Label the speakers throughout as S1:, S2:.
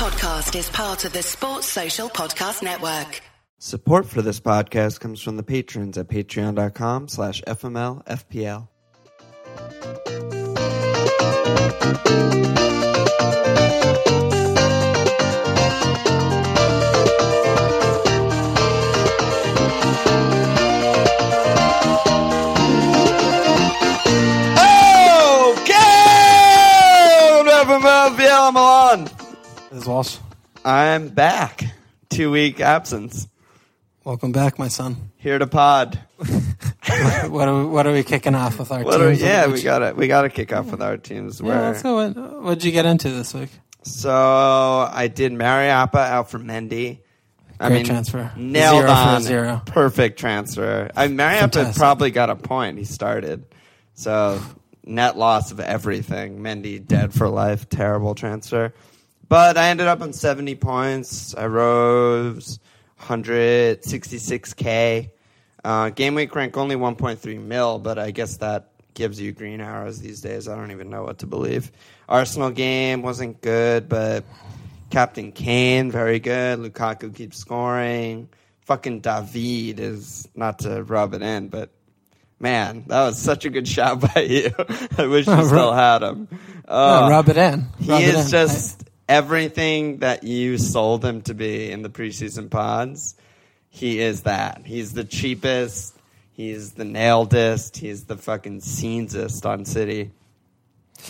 S1: podcast is part of the Sports Social Podcast Network.
S2: Support for this podcast comes from the patrons at patreon.com slash fmlfpl. Okay!
S3: Is Walsh.
S2: I'm back. Two week absence.
S3: Welcome back, my son.
S2: Here to pod.
S3: What are we, what are we kicking off with our
S2: What are,
S3: teams?
S2: yeah, we gotta we gotta kick off with our teams.
S3: Yeah,
S2: Where
S3: let's go. What what'd you get into this week?
S2: so I did Mariappa out for Mendy. I
S3: Great
S2: mean,
S3: transfer.
S2: Nailed
S3: Zero
S2: on.
S3: zero.
S2: Perfect transfer. I Mariappa
S3: Fantastic.
S2: probably got a point. He started. So net loss of everything. Mendy dead for life. Terrible transfer. But I ended up on 70 points. I rose 166k. Uh, game week rank only 1.3 mil, but I guess that gives you green arrows these days. I don't even know what to believe. Arsenal game wasn't good, but Captain Kane very good. Lukaku keeps scoring. Fucking David is not to rub it in, but man, that was such a good shot by you. I wish you still had him.
S3: No,
S2: Uh,
S3: rub it in.
S2: he
S3: Rub it
S2: is
S3: in.
S2: just everything that you sold him to be in the preseason pods. He is that. He's the cheapest. He's the nailedest. He's the fucking scenesist on City.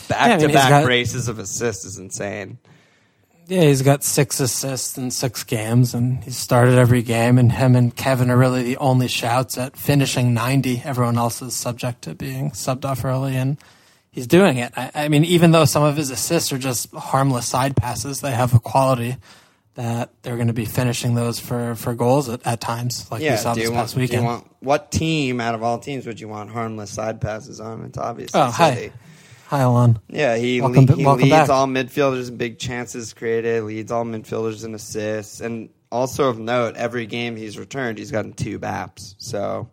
S2: Back to back races of assists is insane.
S3: yeah, he's got six assists in six games, and he's started every game. And him and Kevin are really the only shouts at finishing ninety. Everyone else is subject to being subbed off early, and he's doing it. I, I mean, even though some of his assists are just harmless side passes, they have a quality that they're going to be finishing those for, for goals at, at times, like we
S2: Yeah,
S3: saw
S2: do
S3: this
S2: want,
S3: past
S2: you
S3: weekend.
S2: want what team out of all teams would you want harmless side passes on? It's obviously
S3: Oh, hi. Hi, Alon.
S2: Yeah, he,
S3: Welcome
S2: le- he leads
S3: back.
S2: all midfielders in big chances created, leads all midfielders in assists, and also of note, every game he's returned, he's gotten two BAPs. So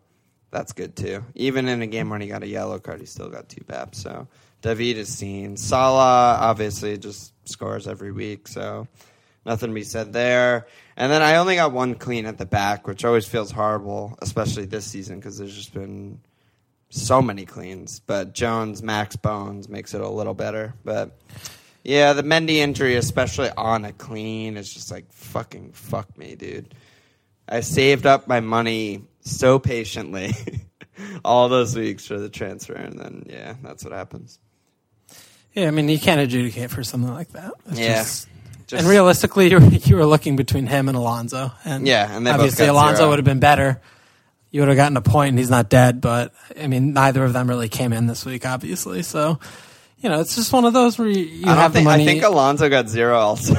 S2: that's good too. Even in a game when he got a yellow card, he still got two BAPs. So David is seen. Salah obviously just scores every week, so nothing to be said there. And then I only got one clean at the back, which always feels horrible, especially this season because there's just been so many cleans. But Jones, Max Bones makes it a little better. But yeah, the Mendy injury, especially on a clean, is just like fucking fuck me, dude. I saved up my money so patiently all those weeks for the transfer, and then yeah, that's what happens.
S3: Yeah, I mean, you can't adjudicate for something like that. It's
S2: Yeah.
S3: just-
S2: Just,
S3: and realistically, you were, you were looking between him and Alonso. And
S2: Yeah, and they both
S3: obviously
S2: got
S3: Alonso
S2: zero.
S3: would have been better. You would have gotten a point, and he's not dead. But I mean, neither of them really came in this week, obviously. So you know, it's just one of those where you, you
S2: I,
S3: have
S2: think,
S3: the money.
S2: I think Alonso got zero also.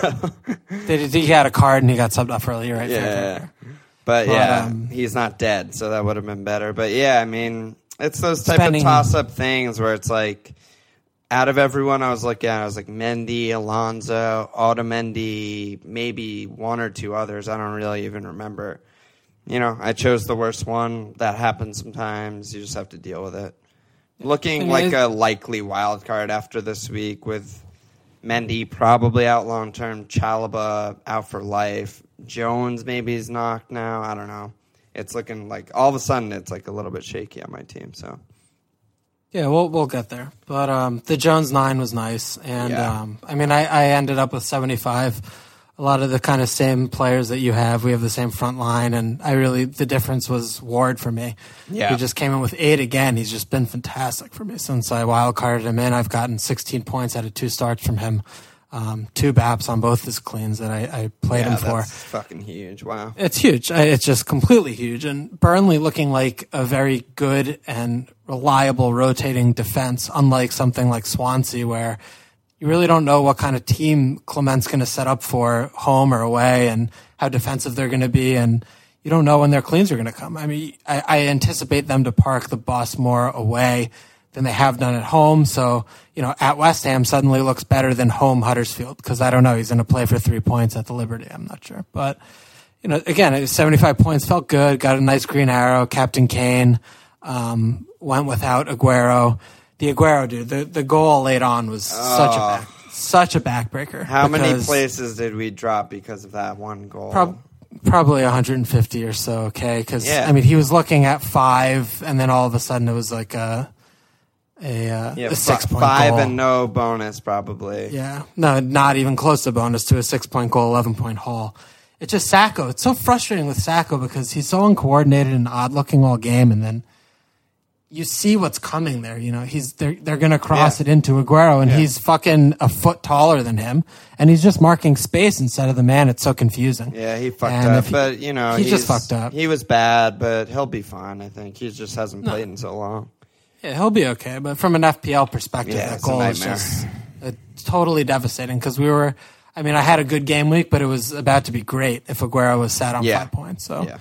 S3: He had a card, and he got subbed off early, right?
S2: Yeah.
S3: fair.
S2: But,
S3: But,
S2: yeah,
S3: um,
S2: he's not dead, so that would have been better. But yeah, I mean, it's those type
S3: Spending-
S2: of toss up things where it's like, out of everyone I was looking at, I was like Mendy, Alonso, Otamendi, maybe one or two others. I don't really even remember. You know, I chose the worst one. That happens sometimes. You just have to deal with it. Looking
S3: mean,
S2: like a likely wild card after this week with Mendy probably out long term, Chalobah out for life, Jones maybe is knocked now. I don't know. It's looking like all of a sudden it's like a little bit shaky on my team. So
S3: Yeah, we'll we'll get there. But um, the Jones nine was nice, and
S2: Yeah.
S3: um, I mean, I, I ended up with seventy five. A lot of the kind of same players that you have. We have the same front line, and I really the difference was Ward for me.
S2: Yeah.
S3: he just came in with eight again. He's just been fantastic for me since I wild carded him in. I've gotten sixteen points out of two starts from him, um, two BAPs on both his cleans that I, I played
S2: yeah,
S3: him for.
S2: that's fucking huge. Wow.
S3: It's huge. It's just completely huge. And Burnley looking like a very good and reliable rotating defense, unlike something like Swansea, where you really don't know what kind of team Clement's going to set up for home or away and how defensive they're going to be. And you don't know when their cleans are going to come. I mean, I, I anticipate them to park the bus more away than they have done at home. So, you know, at West Ham suddenly looks better than home Huddersfield because I don't know. He's going to play for three points at the Liberty. I'm not sure. But, you know, again, it was 75 points, felt good, got a nice green arrow. Captain Kane um, went without Aguero. The Aguero dude, the, the goal late on was such a back, such a backbreaker.
S2: How many places did we drop because of that one goal?
S3: Prob- probably 150 or so. Okay, because
S2: Yeah.
S3: I mean he was looking at five, and then all of a sudden it was like a a, uh,
S2: yeah,
S3: a six point
S2: five
S3: goal.
S2: and no bonus probably.
S3: Yeah, no, not even close to bonus to a six point goal, 11 point haul. It's just Sakho. It's so frustrating with Sakho because he's so uncoordinated and odd looking all game, and then you see what's coming there. You know, he's they're they're gonna cross
S2: Yeah.
S3: it into Aguero, and
S2: Yeah.
S3: he's fucking a foot taller than him, and he's just marking space instead of the man. It's so confusing.
S2: Yeah, he fucked
S3: And
S2: up,
S3: he-
S2: but you know
S3: he
S2: he's
S3: just fucked up.
S2: He was bad, but he'll be fine. I think he just hasn't played in so long.
S3: Yeah, he'll be okay. But from an FPL perspective,
S2: Yeah,
S3: that
S2: it's
S3: goal is just uh, totally devastating because we were. I mean, I had a good game week, but it was about to be great if Aguero was sat on
S2: Yeah.
S3: five points. So,
S2: Yeah,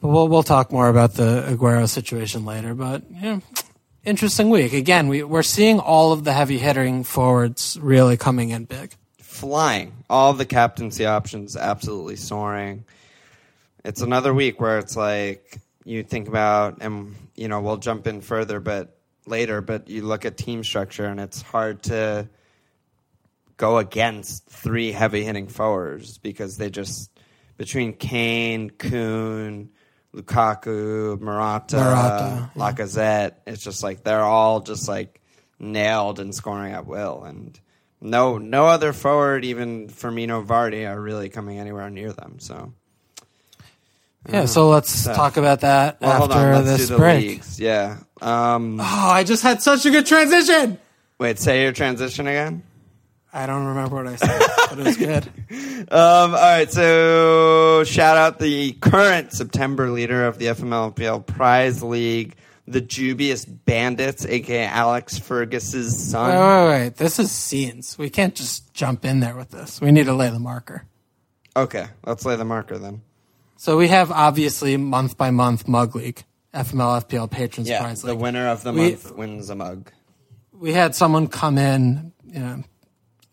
S3: but we'll we'll talk more about the Aguero situation later. But yeah, interesting week. Again, we we're seeing all of the heavy hitting forwards really coming in big.
S2: flying. All the captaincy options absolutely soaring. It's another week where it's like you think about, and you know we'll jump in further, but later. But you look at team structure, and it's hard to go against three heavy hitting forwards because they just between Kane, Kun, Lukaku, Morata,
S3: yeah.
S2: Lacazette. It's just like they're all just like nailed and scoring at will, and no no other forward, even Firmino, Vardy, are really coming anywhere near them. So
S3: Yeah, so let's
S2: So-
S3: talk about that
S2: well,
S3: after this break.
S2: leagues. Yeah. Um,
S3: Oh, I just had such a good transition.
S2: wait, say your transition again.
S3: I don't remember what I said, but it was good.
S2: Um, all right, so shout out the current September leader of the FMLPL Prize League, the Jubious Bandits, aka Alex Fergus's son.
S3: Wait, wait, wait. This is scenes. We can't just jump in there with this. We need to lay the marker.
S2: Okay, let's lay the marker then.
S3: So we have obviously month by month mug league, FML FPL Patrons
S2: Yeah,
S3: Prize
S2: the winner of the
S3: We-
S2: month wins a mug.
S3: we had someone come in, you know,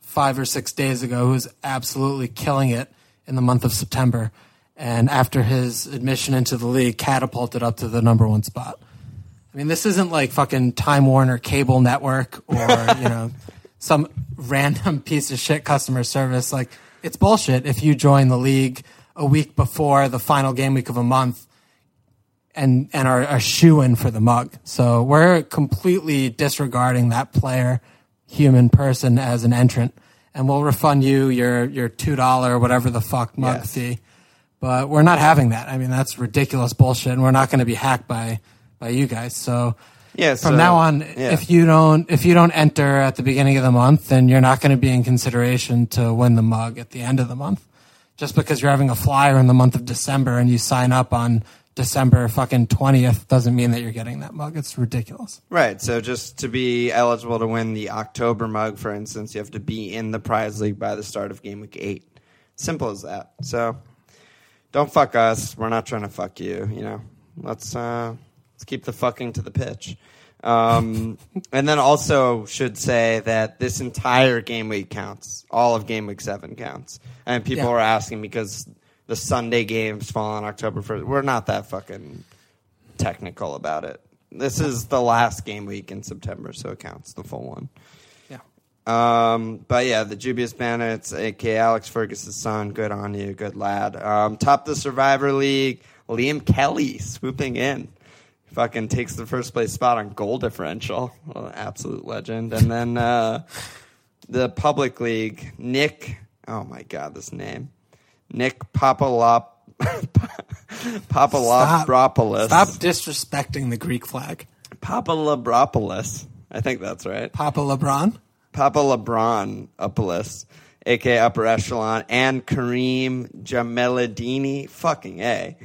S3: five or six days ago who was absolutely killing it in the month of September, and after his admission into the league, catapulted up to the number one spot. I mean, this isn't like fucking Time Warner cable network or you know some random piece of shit customer service. Like it's bullshit if you join the league a week before the final game week of a month and and are a shoe in for the mug. So we're completely disregarding that player, human person as an entrant, and we'll refund you your your two dollar whatever the fuck mug
S2: Yes.
S3: fee. But we're not having that. I mean, that's ridiculous bullshit, and we're not going to be hacked by by you guys. So
S2: Yeah,
S3: from
S2: so-
S3: now on,
S2: yeah.
S3: if you don't if you don't enter at the beginning of the month, then you're not going to be in consideration to win the mug at the end of the month. Just because you're having a flyer in the month of December and you sign up on December fucking twentieth doesn't mean that you're getting that mug. It's ridiculous.
S2: Right. So just to be eligible to win the October mug, for instance, you have to be in the prize league by the start of game week eight. Simple as that. So don't fuck us. We're not trying to fuck you. You know. Let's uh, let's keep the fucking to the pitch. Um, and then also should say that this entire game week counts. All of game week seven counts. And people
S3: Yeah.
S2: are asking because the Sunday games fall on October first. We're not that fucking technical about it. This is the last game week in September, so it counts the full one.
S3: Yeah.
S2: Um, but yeah, the Jubious Bandits, aka Alex Ferguson's son, good on you, good lad. Um, top the Survivor League, Liam Kelly swooping in. Fucking takes the first place spot on goal differential. Well, absolute legend. And then uh, the Public League, Nick, oh my god, this name. Nick Papalop Papalopoulos.
S3: Stop disrespecting the Greek flag.
S2: Papalabropoulos. I think that's right.
S3: Papa LeBron.
S2: Papa LeBron Upoulos, aka Upper Echelon, and Kareem Jameladini. Fucking A.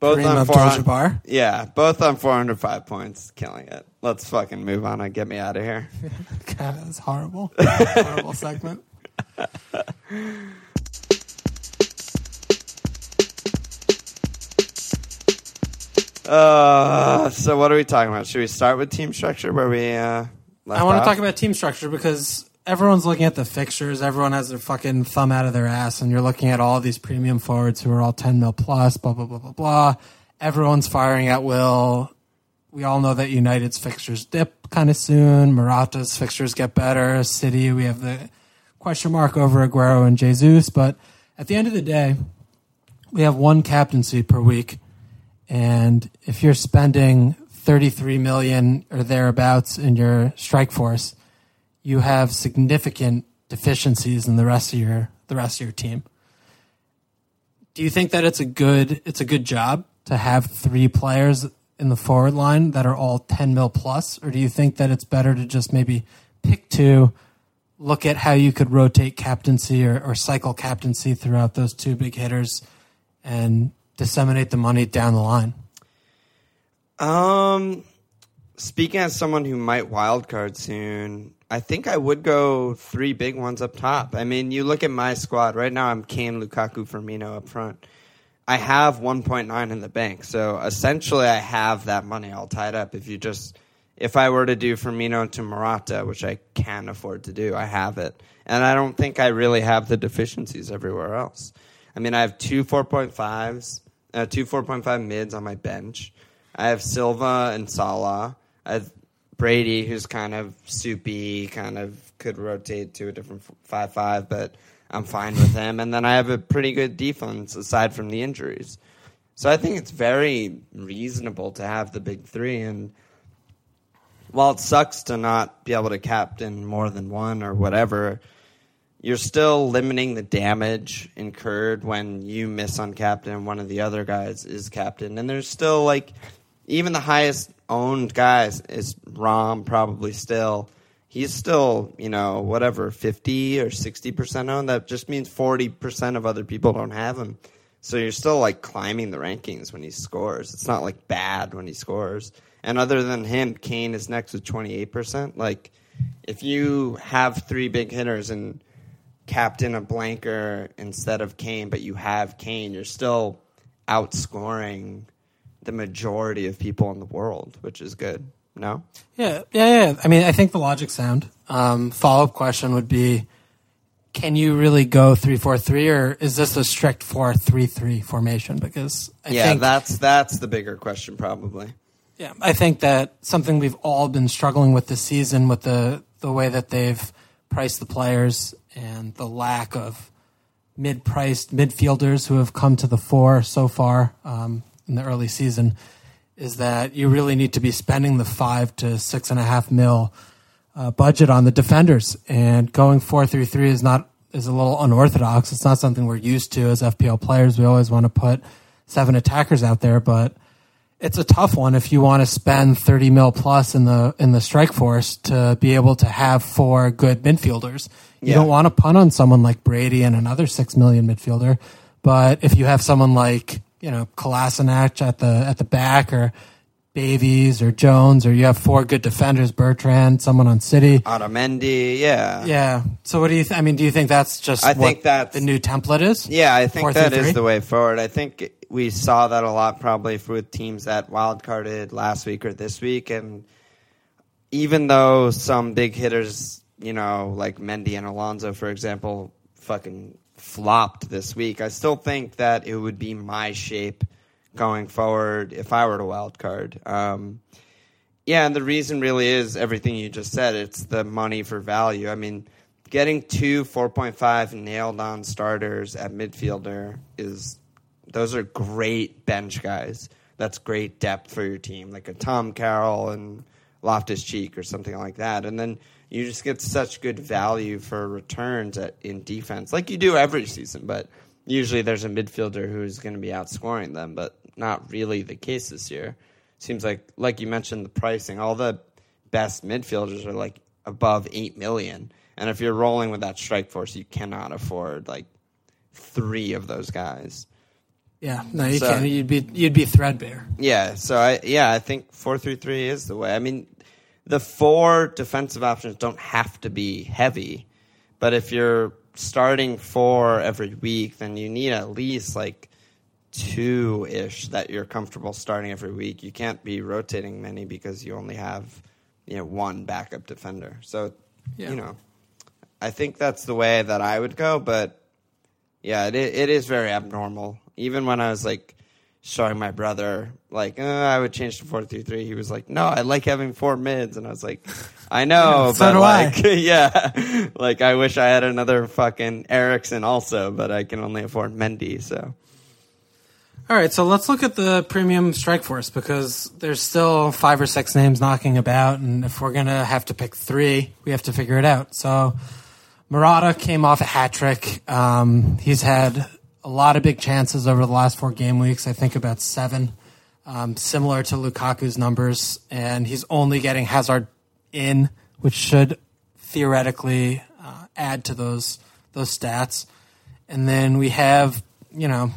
S2: Both
S3: Kareem
S2: on 400
S3: Abdul-Jabbar.
S2: Yeah, both on 405 points. Killing it. Let's fucking move on and get me out of here.
S3: God, that's horrible. horrible segment.
S2: Uh, so what are we talking about? Should we start with team structure where we uh,
S3: I want to talk about team structure because everyone's looking at the fixtures. Everyone has their fucking thumb out of their ass, and you're looking at all these premium forwards who are all 10 mil plus, blah, blah, blah, blah, blah. Everyone's firing at will. we all know that United's fixtures dip kind of soon. Morata's fixtures get better. City, we have the question mark over Aguero and Jesus. But at the end of the day, we have one captaincy per week. And if you're spending 33 million or thereabouts in your strike force, you have significant deficiencies in the rest of your the rest of your team. Do you think that it's a good it's a good job to have three players in the forward line that are all 10 mil plus or do you think that it's better to just maybe pick two look at how you could rotate captaincy or, or cycle captaincy throughout those two big hitters and disseminate the money down the line
S2: Um, speaking as someone who might wildcard soon, I think I would go three big ones up top. I mean, you look at my squad right now. I'm Kane, Lukaku, Firmino up front. I have 1.9 in the bank, so essentially I have that money all tied up. If you just, if I were to do Firmino to Morata, which I can afford to do, I have it, and I don't think I really have the deficiencies everywhere else. I mean, I have two 4.5s, uh, two 4.5 mids on my bench. I have Silva and Salah. I have Brady, who's kind of soupy, kind of could rotate to a different five-five, but I'm fine with him. And then I have a pretty good defense aside from the injuries. So I think it's very reasonable to have the big three. And while it sucks to not be able to captain more than one or whatever, you're still limiting the damage incurred when you miss on captain and one of the other guys is captain. And there's still like even the highest owned guys is Rom probably still. He's still, you know, whatever, 50 or 60% owned. That just means 40% of other people don't have him. So you're still like climbing the rankings when he scores. It's not like bad when he scores. And other than him, Kane is next with 28%. Like if you have three big hitters and captain a blanker instead of Kane, but you have Kane, you're still outscoring the majority of people in the world, which is good. No?
S3: Yeah, yeah, yeah. I mean, I think the logic's sound. Um, Follow up question would be can you really go three four three, or is this a strict four three three formation? Because I
S2: yeah,
S3: think,
S2: that's that's the bigger question, probably.
S3: yeah, I think that something we've all been struggling with this season with the the way that they've priced the players and the lack of mid priced midfielders who have come to the fore so far um, in the early season is that you really need to be spending the five to six and a half mil uh, budget on the defenders, and going four three three is not is a little unorthodox. It's not something we're used to as FPL players. We always want to put seven attackers out there, but it's a tough one if you want to spend 30 mil plus in the in the strike force to be able to have four good midfielders. You
S2: Yeah.
S3: don't want to punt on someone like Brady and another 6 million midfielder, but if you have someone like, you know, Kolasinac at the at the back or Davies or Jones or you have four good defenders, Bertrand, someone on City.
S2: Otamendi, yeah.
S3: Yeah. So what do you th- I mean, do you think that's just
S2: I
S3: what
S2: think that
S3: the new template is?
S2: Yeah, I think that is the way forward. I think we saw that a lot probably for with teams that wildcarded last week or this week, and even though some big hitters, you know, like Mendy and Alonso, for example, fucking flopped this week, I still think that it would be my shape going forward if I were to wildcard. Um, yeah, and the reason really is everything you just said. It's the money for value. I mean, getting two 4.5 nailed on starters at midfielder is those are great bench guys. That's great depth for your team, like a Tom Carroll and Loftus Cheek or something like that. And then you just get such good value for returns at, in defense, like you do every season. But usually there's a midfielder who's going to be outscoring them, but not really the case this year. Seems like, like you mentioned, the pricing. All the best midfielders are like above eight million, and if you're rolling with that strike force, you cannot afford like three of those guys.
S3: Yeah. No, you
S2: So-
S3: can't. You'd be you'd be threadbare.
S2: Yeah, so I yeah, I think four three three is the way. I mean, the four defensive options don't have to be heavy, but if you're starting four every week, then you need at least like two ish that you're comfortable starting every week. You can't be rotating many because you only have you know one backup defender. So
S3: Yeah.
S2: you know, I think that's the way that I would go, but yeah, it it is very abnormal. Even when I was like showing my brother like uh, I would change to four three three. He was like, "No, I like having four mids," and I was like, "I know,
S3: So
S2: but
S3: do I.
S2: like, yeah, like I wish I had another fucking Eriksen also, but I can only afford Mendy." So
S3: All right, so let's look at the premium strike force because there's still five or six names knocking about, and if we're gonna have to pick three, we have to figure it out. So Morata came off a hat trick. Um, he's had a lot of big chances over the last four game weeks. I think about seven, um, similar to Lukaku's numbers, and he's only getting Hazard in, which should theoretically uh, add to those those stats. And then we have, you know,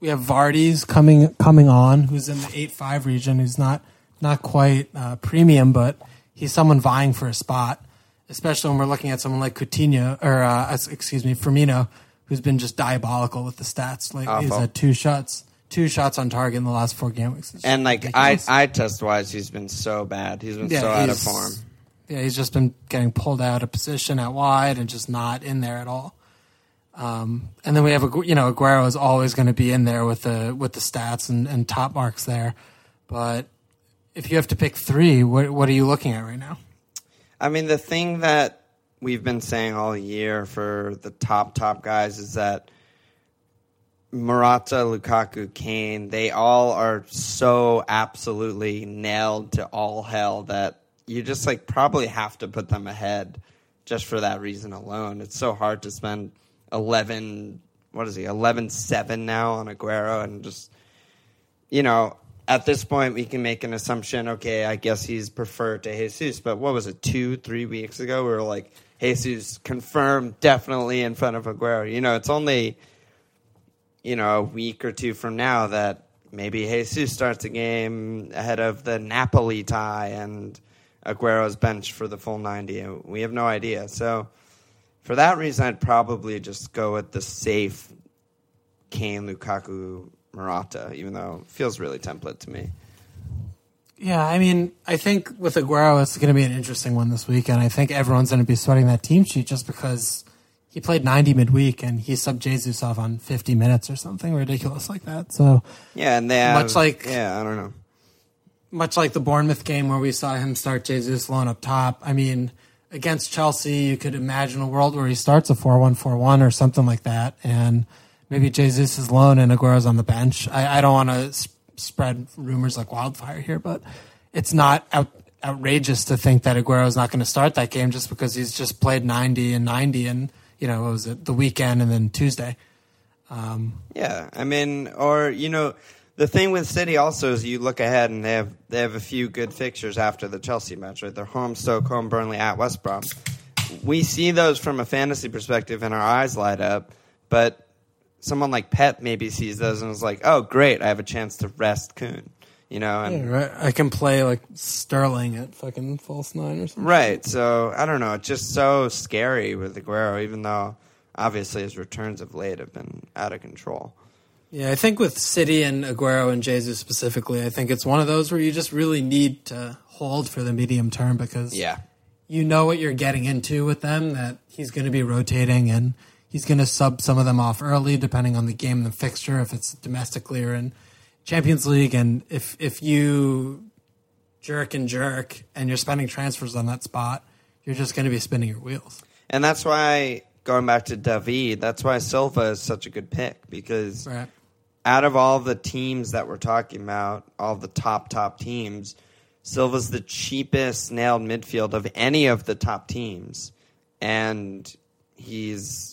S3: we have Vardy's coming coming on, who's in the eight five region. Who's not not quite uh, premium, but he's someone vying for a spot. Especially when we're looking at someone like Coutinho or uh, excuse me Firmino, who's been just diabolical with the stats. Like he's had two shots, two shots on target in the last four game weeks. It's
S2: and like I
S3: ridiculous.
S2: I test wise, he's been so bad. He's been so out of
S3: he's-
S2: form.
S3: Yeah, he's just been getting pulled out of position out wide and just not in there at all. Um, and then we have, Agu- you know, Aguero is always going to be in there with the with the stats and, and top marks there. But if you have to pick three, what what are you looking at right now?
S2: I mean, the thing that we've been saying all year for the top top guys is that Morata, Lukaku, Kane, they all are so absolutely nailed to all hell that you just like probably have to put them ahead just for that reason alone. It's so hard to spend 11 what is he? 11-7 now on Aguero and just you know, at this point, we can make an assumption. Okay, I guess he's preferred to Jesus. But what was it? Two, three weeks ago, we were like, Jesus confirmed, definitely in front of Aguero. You know, it's only you know a week or two from now that maybe Jesus starts a game ahead of the Napoli tie and Aguero's bench for the full ninety. We have no idea. So for that reason, I'd probably just go with the safe Kane, Lukaku, Morata, even though it feels really template to me.
S3: Yeah, I mean, I think with Aguero, it's going to be an interesting one this weekend. I think everyone's going to be sweating that team sheet just because he played 90 midweek and he subbed Jesus off on 50 minutes or something ridiculous like that. So
S2: Yeah, and they have,
S3: Much like-
S2: yeah, I don't know.
S3: much like the Bournemouth game where we saw him start Jesus alone up top. I mean, against Chelsea, you could imagine a world where he starts a 4 1 4 1 or something like that. And maybe Jesus is alone and Aguero's on the bench. I, I don't want to spread rumors like wildfire here, but it's not out, outrageous to think that Aguero is not going to start that game just because he's just played 90 and 90 and, you know, what was it, the weekend and then Tuesday.
S2: Um, yeah, I mean, or you know, the thing with City also is you look ahead and they have they have a few good fixtures after the Chelsea match. Right, they're home Stoke, home Burnley, at West Brom. We see those from a fantasy perspective, and our eyes light up. But someone like Pep maybe sees those and is like, "Oh, great! I have a chance to rest Kun." You know, and
S3: Right. I can play like Sterling at fucking false nine or something.
S2: Right. So I don't know. It's just so scary with Aguero, even though obviously his returns of late have been out of control.
S3: Yeah, I think with City and Aguero and Jesus specifically, I think it's one of those where you just really need to hold for the medium term because
S2: Yeah.
S3: you know what you're getting into with them, that he's going to be rotating and he's going to sub some of them off early depending on the game and the fixture, if it's domestically or in Champions League. And if, if you jerk and jerk and you're spending transfers on that spot, you're just going to be spinning your wheels.
S2: And that's why going back to David, that's why Silva is such a good pick because
S3: Right.
S2: out of all the teams that we're talking about, all the top top teams, Silva's the cheapest nailed midfield of any of the top teams, and he's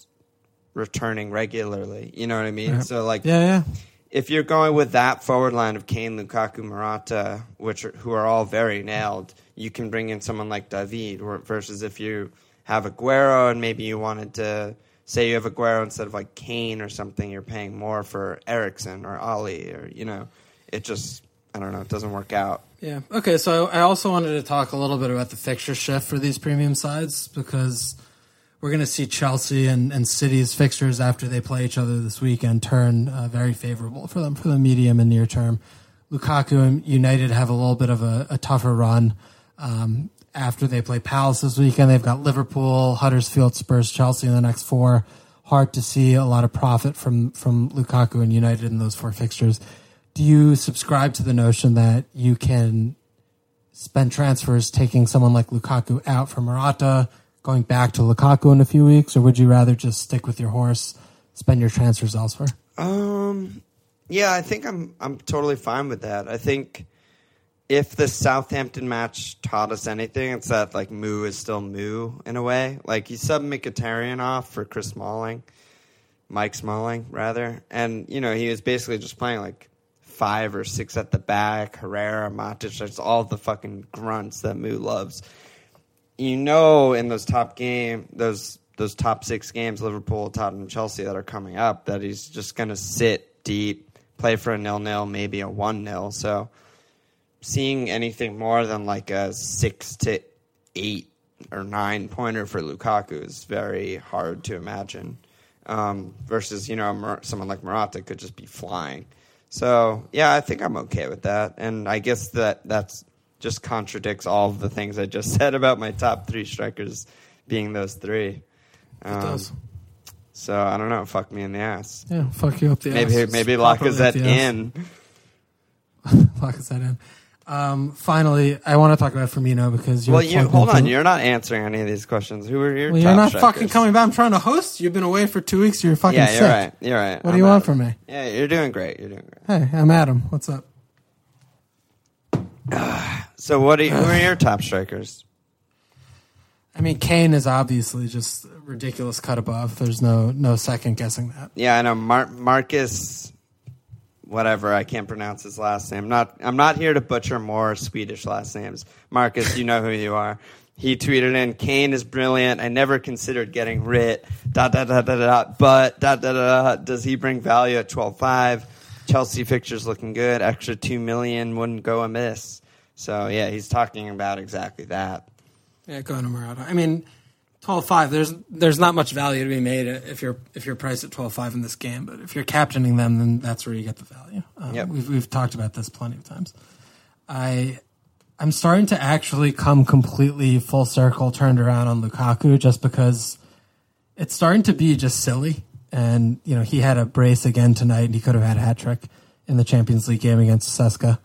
S2: returning regularly. You know what I mean? So like,
S3: Yeah, yeah.
S2: if you're going with that forward line of Kane, Lukaku, Morata, which are, who are all very nailed, you can bring in someone like David. Or, versus if you have Aguero and maybe you wanted to say you have Aguero instead of like Kane or something, you're paying more for Eriksen or Alli or you know, it just I don't know, it doesn't work out.
S3: Yeah. Okay. So I also wanted to talk a little bit about the fixture shift for these premium sides because we're going to see Chelsea and, and City's fixtures after they play each other this weekend turn uh, very favorable for them for the medium and near term. Lukaku and United have a little bit of a, a tougher run um, after they play Palace this weekend. They've got Liverpool, Huddersfield, Spurs, Chelsea in the next four. Hard to see a lot of profit from from Lukaku and United in those four fixtures. do you subscribe to the notion that you can spend transfers taking someone like Lukaku out for Morata, going back to Lukaku in a few weeks, or would you rather just stick with your horse, spend your transfers elsewhere?
S2: Um, yeah, I think I'm I'm totally fine with that. I think if the Southampton match taught us anything, it's that like Moo is still Moo in a way. Like he subbed Mkhitaryan off for Chris Smalling, Mike Smalling rather, and you know he was basically just playing like five or six at the back. Herrera, Matic, that's all the fucking grunts that Moo loves. You know, in those top game, those those top six games, Liverpool, Tottenham, Chelsea that are coming up, that he's just gonna sit deep, play for a nil nil, maybe a one nil. So seeing anything more than like a six to eight or nine pointer for Lukaku is very hard to imagine. Um, versus, you know, someone like Morata could just be flying. So yeah, I think I'm okay with that, and I guess that that's just contradicts all of the things I just said about my top three strikers being those three. Um,
S3: does.
S2: So I don't know. Fuck me in the ass.
S3: Yeah, fuck you up the
S2: Maybe
S3: ass.
S2: maybe Lacazette
S3: up the ass.
S2: in.
S3: Lacazette in. Um, finally, I want to talk about Firmino because you're
S2: Well, you hold on.
S3: into-
S2: You're not answering any of these questions. Who are your
S3: Well, you're not
S2: strikers?
S3: fucking coming back. I'm trying to host. You've been away for two weeks. You're fucking
S2: Yeah,
S3: sick.
S2: you're right. You're right.
S3: What do
S2: I'm
S3: you want from me?
S2: Yeah, you're doing great. You're doing great.
S3: Hey, I'm Adam. What's up?
S2: So, what are you, who are your top strikers?
S3: I mean, Kane is obviously just a ridiculous cut above. There's no no second guessing that.
S2: Yeah, I know Mar- Marcus. Whatever, I can't pronounce his last name. Not, I'm not here to butcher more Swedish last names. Marcus, you know who you are. He tweeted in, "Kane is brilliant. I never considered getting rid. Dot dot dot dot dot. But dot dot dot. dot. Does he bring value at 12.5? Chelsea fixtures looking good. Extra two million wouldn't go amiss. So yeah, he's talking about exactly that.
S3: Yeah, go to Morata. I mean, twelve five. There's there's not much value to be made if you're if you're priced at twelve five in this game. But if you're captaining them, then that's where you get the value. Um,
S2: Yep.
S3: We've we've talked about this plenty of times. I I'm starting to actually come completely full circle, turned around on Lukaku, just because it's starting to be just silly. And you know, he had a brace again tonight, and he could have had a hat trick in the Champions League game against CSKA,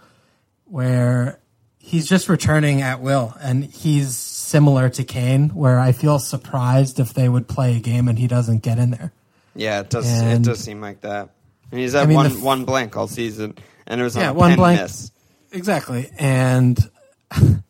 S3: where he's just returning at will, and he's similar to Kane, where I feel surprised if they would play a game and he doesn't get in there.
S2: Yeah, it does.
S3: And-
S2: it does seem like that. And he's had
S3: I mean,
S2: one
S3: f-
S2: one blank all season, and it was
S3: Yeah,
S2: on
S3: one blank.
S2: miss.
S3: Exactly, and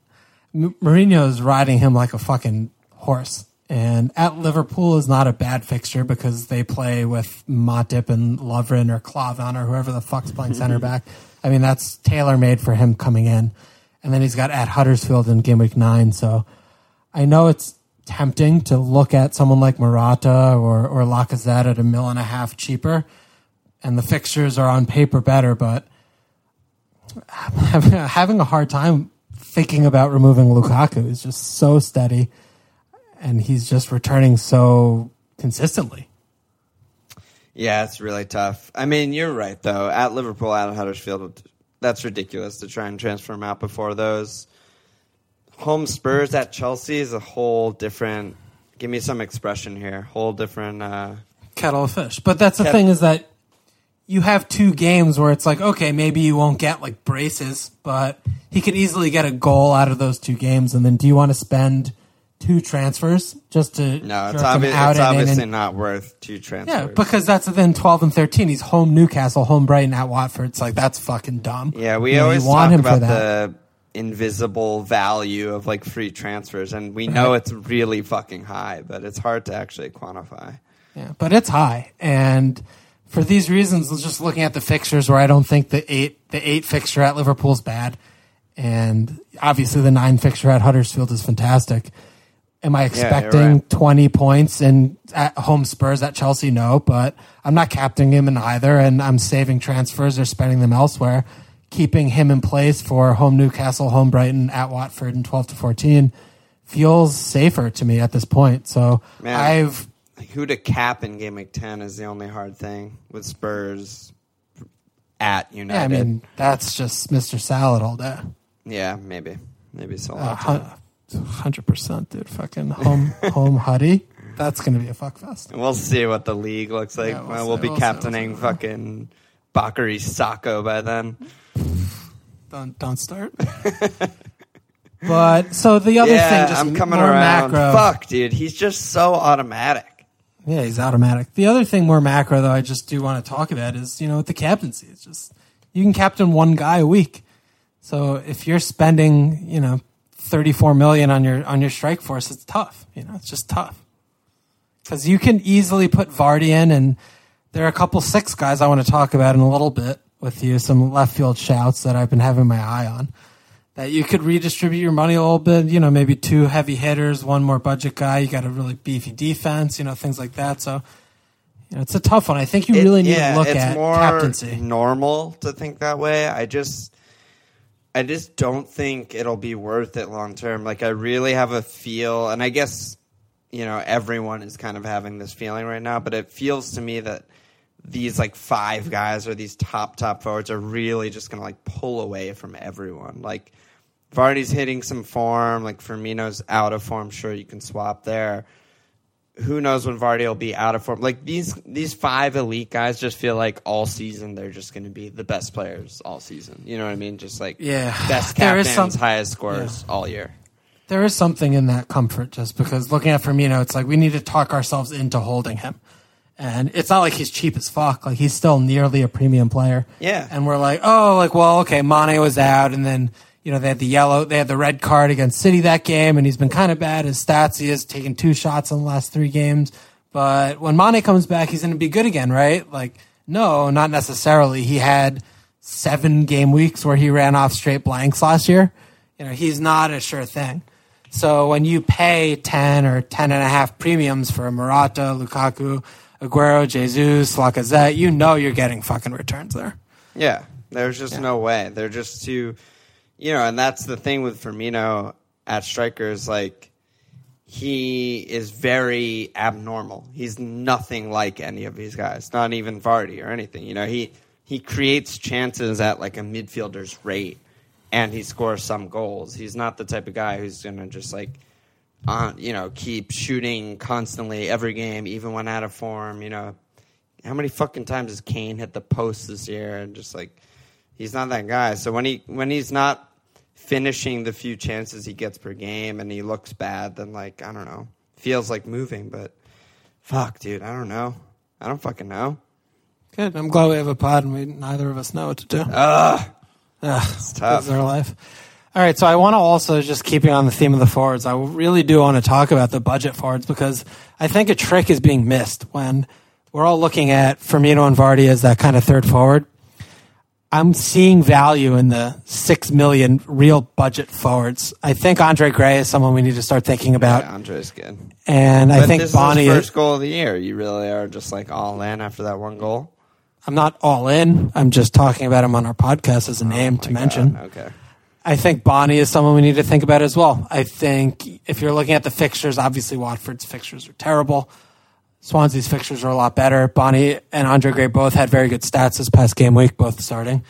S3: Mourinho is riding him like a fucking horse. And at Liverpool is not a bad fixture because they play with Matip and Lovren or Klavan or whoever the fuck's playing center back. I mean, that's tailor made for him coming in. And then he's got at Huddersfield in game week nine. So I know it's tempting to look at someone like Morata or, or Lacazette at a mil and a half cheaper. And the fixtures are on paper better, but having, a hard time thinking about removing Lukaku. He's just so steady, and he's just returning so consistently.
S2: Yeah, it's really tough. I mean, you're right though. At Liverpool, at Huddersfield, that's ridiculous to try and transfer him out before those. Home Spurs at Chelsea is a whole different. Give me some expression here. Whole different. Uh,
S3: Kettle of fish. But that's the
S2: Ket-
S3: thing is that you have two games where it's like, okay, maybe you won't get like braces, but he could easily get a goal out of those two games. And then do you want to spend two transfers just to
S2: no, it's, obvi- it's obviously
S3: and-
S2: not worth two transfers.
S3: Yeah, because that's then twelve and thirteen. He's home Newcastle, home Brighton, at Watford. It's like that's fucking dumb.
S2: Yeah, we
S3: You know,
S2: always
S3: want
S2: talk
S3: him for
S2: about
S3: that.
S2: the invisible value of like free transfers, and we know it's really fucking high, but it's hard to actually quantify.
S3: Yeah, but it's high, and for these reasons, just looking at the fixtures, where I don't think the eight the eight fixture at Liverpool's bad, and obviously the nine fixture at Huddersfield is fantastic. Am I expecting
S2: right.
S3: twenty points in at home Spurs at Chelsea? No, but I'm not captaining him in either, and I'm saving transfers or spending them elsewhere. Keeping him in place for home Newcastle, home Brighton, at Watford, and twelve to fourteen feels safer to me at this point. So
S2: Man.
S3: I've
S2: who to cap in game week 10 is the only hard thing with Spurs at United.
S3: Yeah, I mean that's just Mr. Salad all day.
S2: Yeah, maybe. Maybe so.
S3: Hundred percent, dude. Fucking home home Huddy. That's gonna be a fuck fest.
S2: we'll see what the league looks like.
S3: Yeah, we'll
S2: we'll, we'll be
S3: we'll
S2: captaining fucking Bakary Sako by then.
S3: Don't don't start. but so the other
S2: yeah,
S3: thing, just
S2: I'm coming around.
S3: macro.
S2: Fuck, dude, he's just so automatic.
S3: Yeah, he's automatic. The other thing, more macro, though, I just do want to talk about is you know with the captaincy, it's just you can captain one guy a week. So if you're spending you know 34 million on your on your strike force, it's tough. You know, it's just tough because you can easily put Vardy in, and there are a couple six guys I want to talk about in a little bit with you. Some left field shouts that I've been having my eye on. That you could redistribute your money a little bit, you know, maybe two heavy hitters, one more budget guy. You got a really beefy defense, you know, things like that. So, you know, it's a tough one. I think you
S2: It-
S3: really need
S2: yeah,
S3: to look at.
S2: it's
S3: at
S2: more
S3: captaincy.
S2: normal to think that way. I just, I just don't think it'll be worth it long term. Like I really have a feel, and I guess you know everyone is kind of having this feeling right now. But it feels to me that these like five guys or these top top forwards are really just gonna like pull away from everyone. Like Vardy's hitting some form, like Firmino's out of form. Sure, you can swap there who knows when Vardy will be out of form. Like these these five elite guys just feel like all season they're just going to be the best players all season. You know what I mean? Just like
S3: Yeah.
S2: best captains,
S3: some-
S2: highest scores all year.
S3: There is something in that comfort just because looking at Firmino, it's like we need to talk ourselves into holding him. And it's not like he's cheap as fuck. Like he's still nearly a premium player.
S2: Yeah.
S3: And we're like, oh, like, well, okay, Mane was out and then, you know, they had the yellow, they had the red card against City that game and he's been kind of bad. His stats, he has taken two shots in the last three games. But when Mane comes back, he's going to be good again, right? Like, no, not necessarily. He had seven game weeks where he ran off straight blanks last year. You know, he's not a sure thing. So when you pay 10 or 10 and a half premiums for Morata, Lukaku, Aguero, Jesus, Lacazette, you know you're getting fucking returns there.
S2: Yeah, there's just no way. They're just too, you know, and that's the thing with Firmino at strikers. Like he is very abnormal. He's nothing like any of these guys. Not even Vardy or anything. You know, he he creates chances at like a midfielder's rate, and he scores some goals. He's not the type of guy who's gonna just like. Uh, you know, keep shooting constantly every game, even when out of form. You know, how many fucking times has Kane hit the post this year? And just like, he's not that guy. So when he when he's not finishing the few chances he gets per game and he looks bad, then like I don't know, feels like moving. But fuck, dude, I don't know. I don't fucking know.
S3: Good. I'm glad we have a pod and we neither of us know what to do.
S2: Ugh,
S3: Ugh,
S2: it's tough.
S3: Is our life. All right, so I want to also just keeping on the theme of the forwards. I really do want to talk about the budget forwards because I think a trick is being missed when we're all looking at Firmino and Vardy as that kind of third forward. I'm seeing value in the six million real budget forwards. I think Andre Gray is someone we need to start thinking about,
S2: Yeah, Andre's good.
S3: and I think Bony.
S2: is first goal of the year. You really are just like all in after that one goal.
S3: I'm not all in. I'm just talking about him on our podcast as a name oh to
S2: Oh
S3: mention.
S2: God, Okay.
S3: I think Bony is someone we need to think about as well. I think if you're looking at the fixtures, obviously Watford's fixtures are terrible. Swansea's fixtures are a lot better. Bony and Andre Gray both had very good stats this past game week, both starting.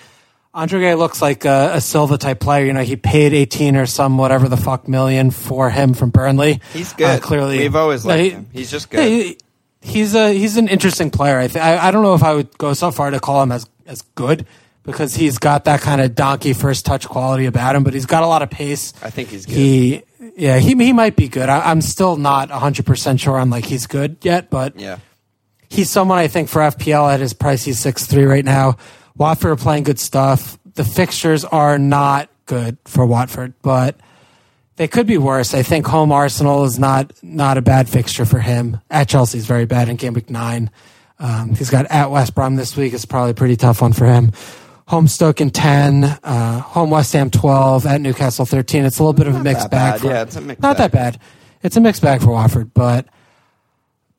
S3: Andre Gray looks like a, a Silva type player. You know, he paid 18 or some whatever the fuck million for him from Burnley.
S2: He's good.
S3: Uh, clearly,
S2: We've always liked
S3: he-
S2: him. He's just
S3: yeah,
S2: good.
S3: he- he's a he's an interesting player. I, th- I I don't know if I would go so far to call him as as good because he's got that kind of donkey first touch quality about him, but he's got a lot of pace.
S2: I think he's good.
S3: He yeah he he might be good. I, I'm still not 100 percent sure on like he's good yet, but
S2: yeah.
S3: he's someone I think for FPL at his price. He's six three right now. Watford are playing good stuff. The fixtures are not good for Watford, but they could be worse. I think home Arsenal is not not a bad fixture for him. At Chelsea is very bad in game week nine. Um, he's got at West Brom this week. It's probably a pretty tough one for him. Home Stoke in ten, uh, home West Ham twelve, at Newcastle thirteen. It's a little bit of a mixed bag. For,
S2: Yeah, it's a mixed
S3: not
S2: bag.
S3: that bad. It's a mixed bag for Watford, but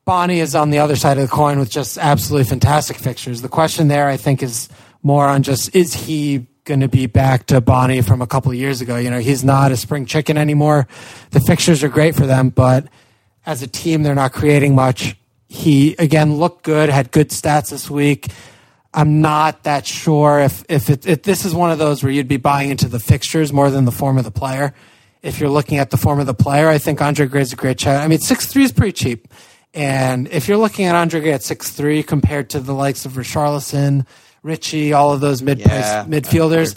S3: Bony is on the other side of the coin with just absolutely fantastic fixtures. The question there, I think, is more on just is he going to be back to Bony from a couple of years ago? You know, he's not a spring chicken anymore. The fixtures are great for them, but as a team, they're not creating much. He again looked good, had good stats this week. I'm not that sure if if, it, if this is one of those where you'd be buying into the fixtures more than the form of the player. If you're looking at the form of the player, I think Andre Gray's a great shot. I mean, six three is pretty cheap, and if you're looking at Andre Gray at six three compared to the likes of Richarlison, Richie, all of those mid
S2: Yeah,
S3: midfielders.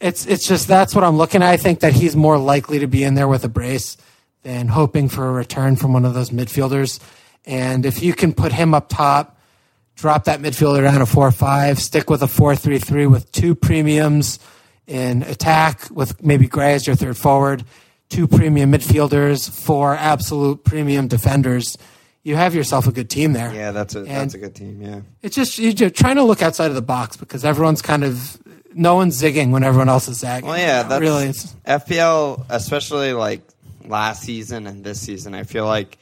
S3: It's it's just that's what I'm looking at. I think that he's more likely to be in there with a brace than hoping for a return from one of those midfielders. And if you can put him up top, drop that midfielder down to four five, stick with a four three three with two premiums in attack, with maybe Gray as your third forward, two premium midfielders, four absolute premium defenders. You have yourself a good team there.
S2: Yeah, that's a
S3: And-
S2: that's a good team. Yeah.
S3: It's just you're just trying to look outside of the box because everyone's kind of no one's zigging when everyone else is zagging.
S2: Well, yeah, that's
S3: really. It's,
S2: FPL, especially like last season and this season. I feel like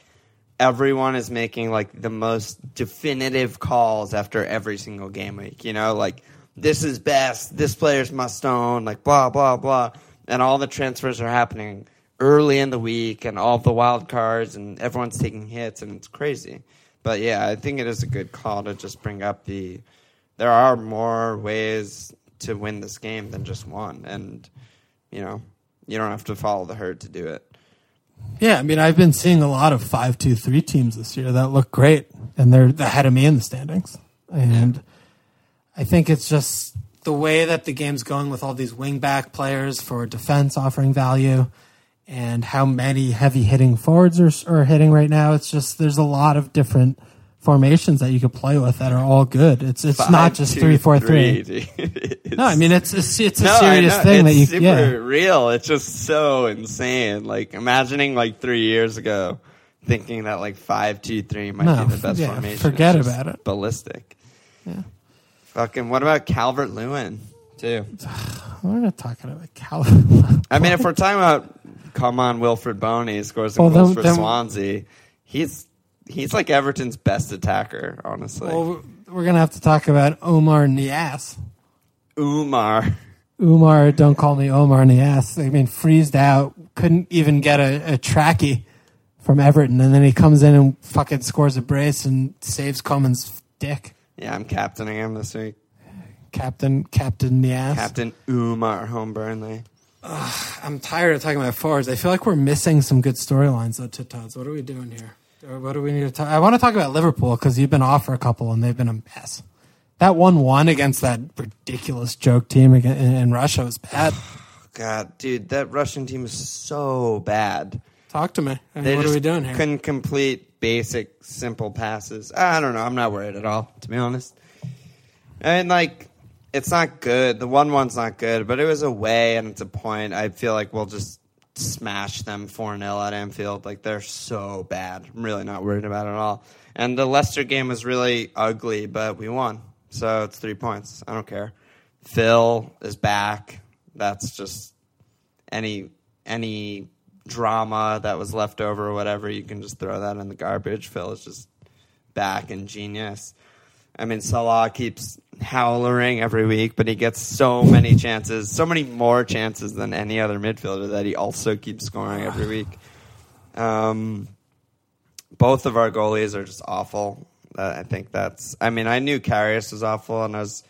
S2: everyone is making like the most definitive calls after every single game week. You know, like this is best, this player's must own, like blah blah blah, and all the transfers are happening early in the week, and all the wild cards, and everyone's taking hits, and it's crazy. But yeah, I think it is a good call to just bring up the. There are more ways to win this game than just one, and you know, you don't have to follow the herd to do it.
S3: Yeah, I mean, I've been seeing a lot of five two three teams this year that look great, and they're ahead of me in the standings. And I think it's just the way that the game's going with all these wingback players for defense offering value, and how many heavy hitting forwards are, are hitting right now. It's just there's a lot of different formations that you could play with that are all good. It's it's not just
S2: two,
S3: three four three.
S2: It's-
S3: No, I mean it's a, it's a
S2: No,
S3: serious thing that
S2: It's
S3: you
S2: super
S3: yeah.
S2: real. It's just so insane. Like imagining like three years ago, thinking that like five two three might
S3: No,
S2: be the best
S3: yeah,
S2: formation.
S3: forget
S2: It's
S3: about it.
S2: Ballistic.
S3: Yeah.
S2: Fucking. What about Calvert Lewin too?
S3: We're not talking about Calvin.
S2: I mean, if we're talking about come on, Wilfred Boney scores
S3: Well,
S2: goals
S3: then-
S2: for
S3: then-
S2: Swansea. He's he's like Everton's best attacker, honestly.
S3: well, we're gonna have to talk about Omar Niasse.
S2: Umar.
S3: Umar, don't call me Omar Niasse. I mean, freezed out, couldn't even get a, a trackie from Everton, and then he comes in and fucking scores a brace and saves Koeman's dick.
S2: Yeah, I'm captaining him this week.
S3: Captain, Captain Niasse.
S2: Captain Umar home Burnley.
S3: I'm tired of talking about forwards. I feel like we're missing some good storylines though, Titods. What are we doing here? What do we need to talk? I want to talk about Liverpool because you've been off for a couple and they've been a mess. That one one against that ridiculous joke team in, Russia was bad.
S2: God, dude, that Russian team is so bad.
S3: Talk to me. I mean, what are we doing here?
S2: Couldn't complete basic, simple passes. I don't know. I'm not worried at all, to be honest. I mean, like, it's not good. The one one's not good, but it was away and it's a point. I feel like we'll just smash them 4 0 at Anfield. Like, they're so bad. I'm really not worried about it at all. And the Leicester game was really ugly, but we won. So it's three points. I don't care. Phil is back. That's just any any drama that was left over or whatever, you can just throw that in the garbage. Phil is just back and genius. I mean, Salah keeps howling every week, but he gets so many chances, so many more chances than any other midfielder that he also keeps scoring every week. Um, both of our goalies are just awful. Uh, I think that's. I mean, I knew Karius was awful, and I was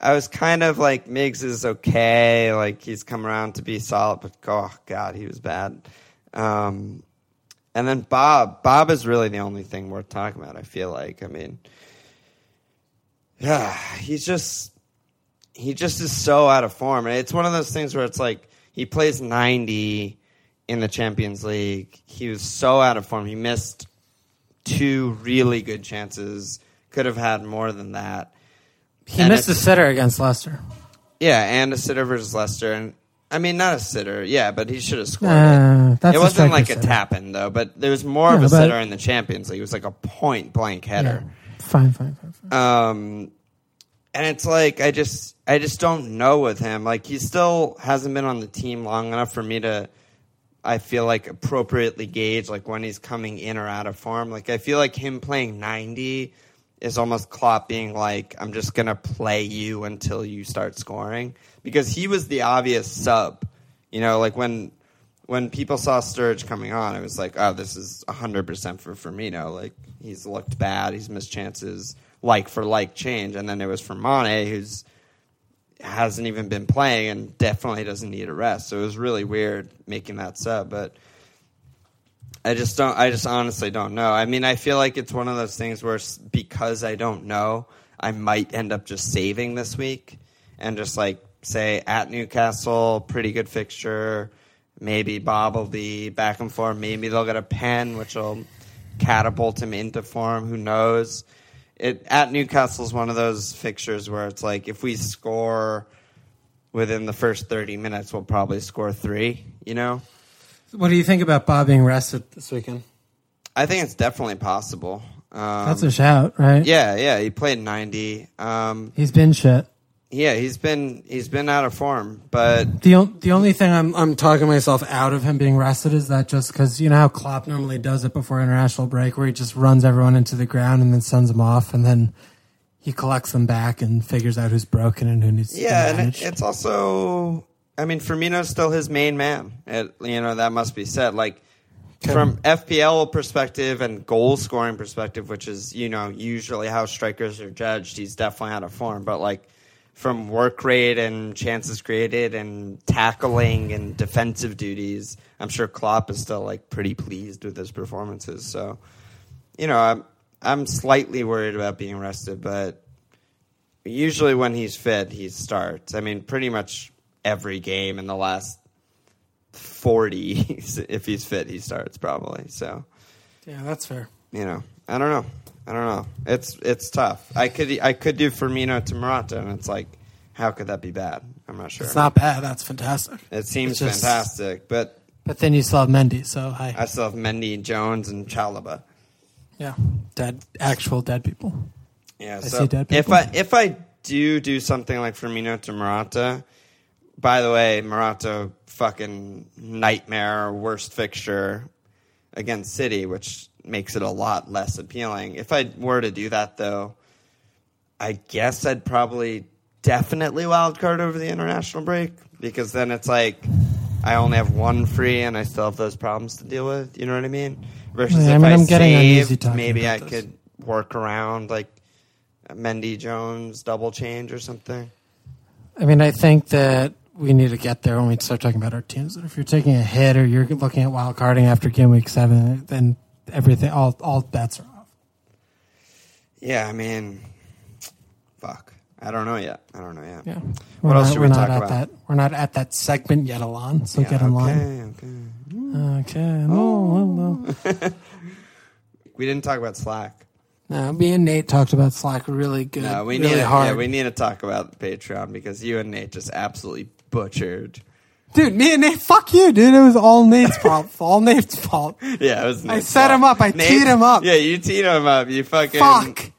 S2: I was kind of like Miggs is okay, like he's come around to be solid, but oh god, he was bad. Um, and then Bob, Bob is really the only thing worth talking about. I feel like, I mean, yeah, he's just he just is so out of form, and it's one of those things where it's like he plays ninety in the Champions League. He was so out of form. He missed two really good chances. Could have had more than that.
S3: He
S2: And
S3: missed a sitter against Leicester.
S2: Yeah, and a sitter versus Leicester, and I mean not a sitter, yeah, but he should have scored.
S3: Uh,
S2: it it wasn't like a
S3: sitter.
S2: tap in though, but there was more of a sitter in the Champions League. It was like a point blank
S3: Yeah. Fine, fine, fine, fine.
S2: Um, and it's like I just I just don't know with him. Like he still hasn't been on the team long enough for me to I feel like appropriately gauge like when he's coming in or out of form. Like I feel like him playing 90 is almost Klopp being like I'm just going to play you until you start scoring because he was the obvious sub. You know, like when when people saw Sturridge coming on, it was like, oh, this is 100% for Firmino. Like, he's looked bad. He's missed chances, like for like change. And then it was for Mane, who's hasn't even been playing and definitely doesn't need a rest. So it was really weird making that sub. But I just don't. I just honestly don't know. I mean, I feel like it's one of those things where because I don't know, I might end up just saving this week and just like say at Newcastle, pretty good fixture. Maybe Bob will be back and forth. Maybe they'll get a pen, which will catapult him into form. Who knows? It at Newcastle is one of those fixtures where it's like if we score within the first thirty minutes, we'll probably score three. You know.
S3: What do you think about Bob being rested this weekend?
S2: I think it's definitely possible. Um,
S3: That's a shout, right?
S2: yeah, yeah. He played ninety. Um,
S3: He's been shit.
S2: Yeah, he's been he's been out of form, but
S3: The o- the only thing I'm I'm talking myself out of him being rested is that just because you know how Klopp normally does it before international break, where he just runs everyone into the ground and then sends them off, and then he collects them back and figures out who's broken and who needs to
S2: yeah,
S3: be
S2: and it, it's also. I mean, Firmino's still his main man. It, you know that must be said. Like from FPL perspective and goal scoring perspective, which is you know usually how strikers are judged, he's definitely out of form. But like from work rate and chances created and tackling and defensive duties, I'm sure Klopp is still like pretty pleased with his performances. So you know, I'm I'm slightly worried about being rested, but usually when he's fit, he starts. I mean, pretty much every game in the last 40 if he's fit, he starts probably. So,
S3: yeah, that's fair.
S2: you know, I don't know. I don't know. It's it's tough. I could I could do Firmino to Morata and it's like how could that be bad? I'm not sure.
S3: It's not bad. That's fantastic.
S2: it seems
S3: it's just-
S2: fantastic, but
S3: But then you still have Mendy, so hi.
S2: I still have Mendy, Jones, and Chalobah.
S3: yeah, dead, actual dead people.
S2: Yeah,
S3: I
S2: so
S3: see dead
S2: if
S3: people.
S2: I if I do do something like Firmino to Morata, by the way, Morata fucking nightmare worst fixture against City, which makes it a mm-hmm. lot less appealing. If I were to do that though, I guess I'd probably definitely wild card over the international break because then it's like I only have one free and I still have those problems to deal with. You know what I mean? Versus
S3: Yeah, I
S2: if
S3: mean,
S2: I
S3: I'm getting uneasy
S2: saved, maybe I
S3: this.
S2: could work around like a Mendy Jones double change or something.
S3: I mean, I think that we need to get there when we start talking about our teams. If you're taking a hit or you're looking at wild carding after game week seven, then everything, all all bets are off.
S2: Yeah, I mean, fuck. I don't know yet. I don't know yet.
S3: Yeah.
S2: What
S3: we're
S2: else
S3: not,
S2: should
S3: we're
S2: we
S3: not
S2: talk
S3: at
S2: about?
S3: That, we're not at that segment yet, Alon. So
S2: Yeah,
S3: get in line.
S2: okay, okay.
S3: Okay. Oh.
S2: We didn't talk about Slack.
S3: No, me and Nate talked about Slack really good.
S2: No, we
S3: really
S2: need to,
S3: hard.
S2: Yeah, we need to talk about Patreon because you and Nate just absolutely butchered.
S3: Dude, me and Nate, fuck you, dude. It was all Nate's fault. All Nate's fault.
S2: Yeah, it was. Nate's I
S3: set
S2: fault.
S3: him up. I teed him up.
S2: Yeah, you teed him up. You fucking
S3: Fuck.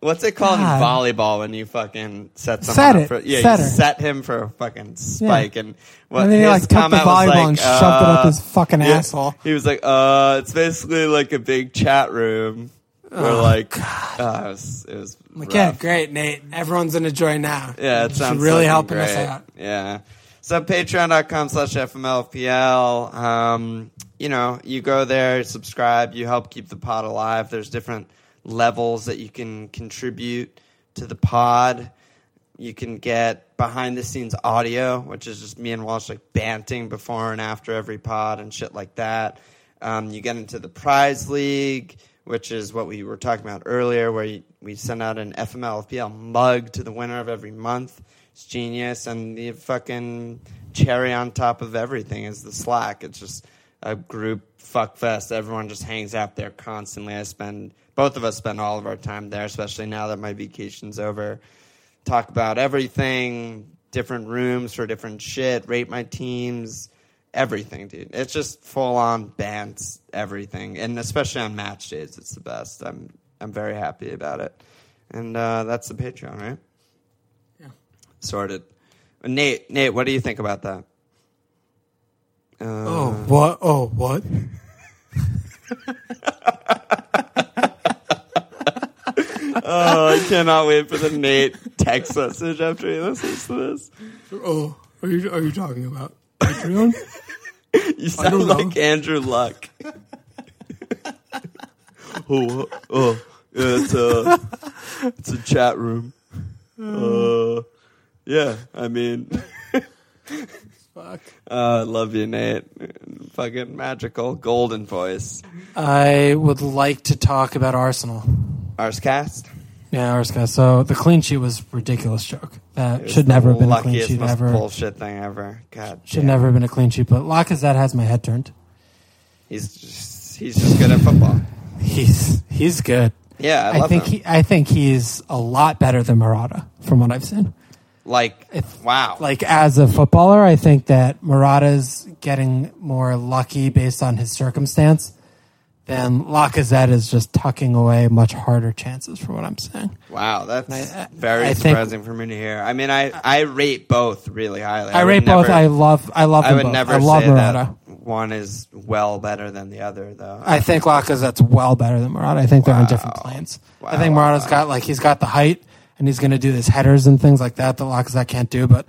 S2: What's it called
S3: God.
S2: in volleyball when you fucking set someone
S3: Set
S2: up
S3: it.
S2: for? Yeah,
S3: Set
S2: you
S3: her.
S2: set him for a fucking spike, and what
S3: And then he,
S2: his
S3: like, took the
S2: was
S3: volleyball
S2: like,
S3: and shoved it up
S2: uh,
S3: his fucking
S2: yeah,
S3: asshole.
S2: He was like, "Uh, it's basically like a big chat room." Where like, uh, it was, it was
S3: Like, yeah, great, Nate. Everyone's in a joy now.
S2: Yeah, it sounds
S3: really helping us out.
S2: Yeah. So patreon.com slash FMLFPL. Um, you know, you go there, subscribe, you help keep the pod alive. There's different levels that you can contribute to the pod. You can get behind the scenes audio, which is just me and Walsh like banting before and after every pod and shit like that. Um, you get into the prize league, which is what we were talking about earlier, where you, we send out an FML FPL mug to the winner of every month. It's genius, and the fucking cherry on top of everything is the Slack. It's just a group fuck fest. Everyone just hangs out there constantly. I spend both of us spend all of our time there, especially now that my vacation's over. Talk about everything, different rooms for different shit, rate my teams, everything, dude. It's just full on bands, everything, and especially on match days, it's the best. I'm I'm very happy about it, and uh, that's the Patreon, right? Sorted. Nate, Nate, what do you think about that? Uh,
S3: Oh, what? Oh, what?
S2: oh, I cannot wait for the Nate text message after he listens to this.
S3: Oh, are you are you talking about Patreon?
S2: You sound
S3: don't know.
S2: like Andrew Luck. oh, oh, yeah, it's a, it's a chat room. Uh, yeah, I mean,
S3: Fuck.
S2: Uh, love you, Nate. Fucking magical golden voice.
S3: I would like to talk about Arsenal.
S2: Ours cast.
S3: Yeah, Arsenal. So the clean sheet was a ridiculous joke. That should never have been a clean sheet
S2: most
S3: ever.
S2: bullshit thing ever. God,
S3: Should
S2: damn.
S3: never have been a clean sheet. But Lacazette has my head turned.
S2: He's just, he's just good at football.
S3: He's he's good.
S2: Yeah, I,
S3: I, think
S2: him.
S3: he I think he's a lot better than Morata from what I've seen.
S2: Like, wow.
S3: Like as a footballer, I think that Morata's getting more lucky based on his circumstance than Lacazette is just tucking away much harder chances for what I'm saying.
S2: Wow, that's
S3: I- I-
S2: very
S3: I think-
S2: surprising for me to hear. I mean, I, I rate both really highly.
S3: I,
S2: would
S3: rate both.
S2: never-
S3: I love I love
S2: I would
S3: both.
S2: never
S3: I love
S2: say
S3: Morata.
S2: that one is well better than the other, though.
S3: I think Lacazette's well better than Murata. I think they're on different planes. I think
S2: wow,
S3: Morata's got like he's got the height and he's going to do his headers and things like that that Lacazette can't do. But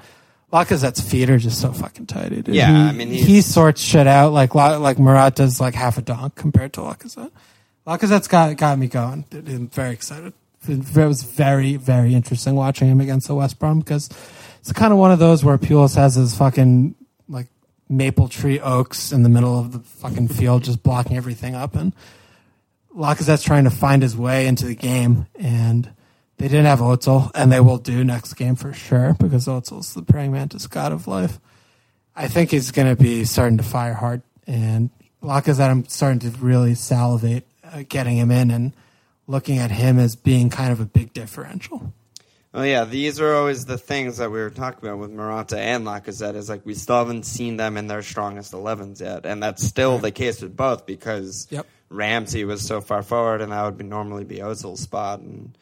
S3: Lacazette's feet are just so fucking tight. Dude.
S2: Yeah,
S3: he,
S2: I mean,
S3: he sorts shit out like like Morata's like half a donk compared to Lacazette. Lacazette's got got me going. Dude, I'm very excited. It was very very interesting watching him against the West Brom because it's kind of one of those where Pulis has his fucking like maple tree oaks in the middle of the fucking field, just blocking everything up. And Lacazette's trying to find his way into the game, and they didn't have Ozil, and they will do next game for sure because Ozil's the praying mantis god of life. I think he's going to be starting to fire hard, and Lacazette, I'm starting to really salivate uh, getting him in and looking at him as being kind of a big differential.
S2: Oh yeah, these are always the things that we were talking about with Morata and Lacazette. Is like we still haven't seen them in their strongest 11s yet, and that's still the case with both because
S3: Yep.
S2: Ramsey was so far forward, and that would be normally be Ozil's spot. And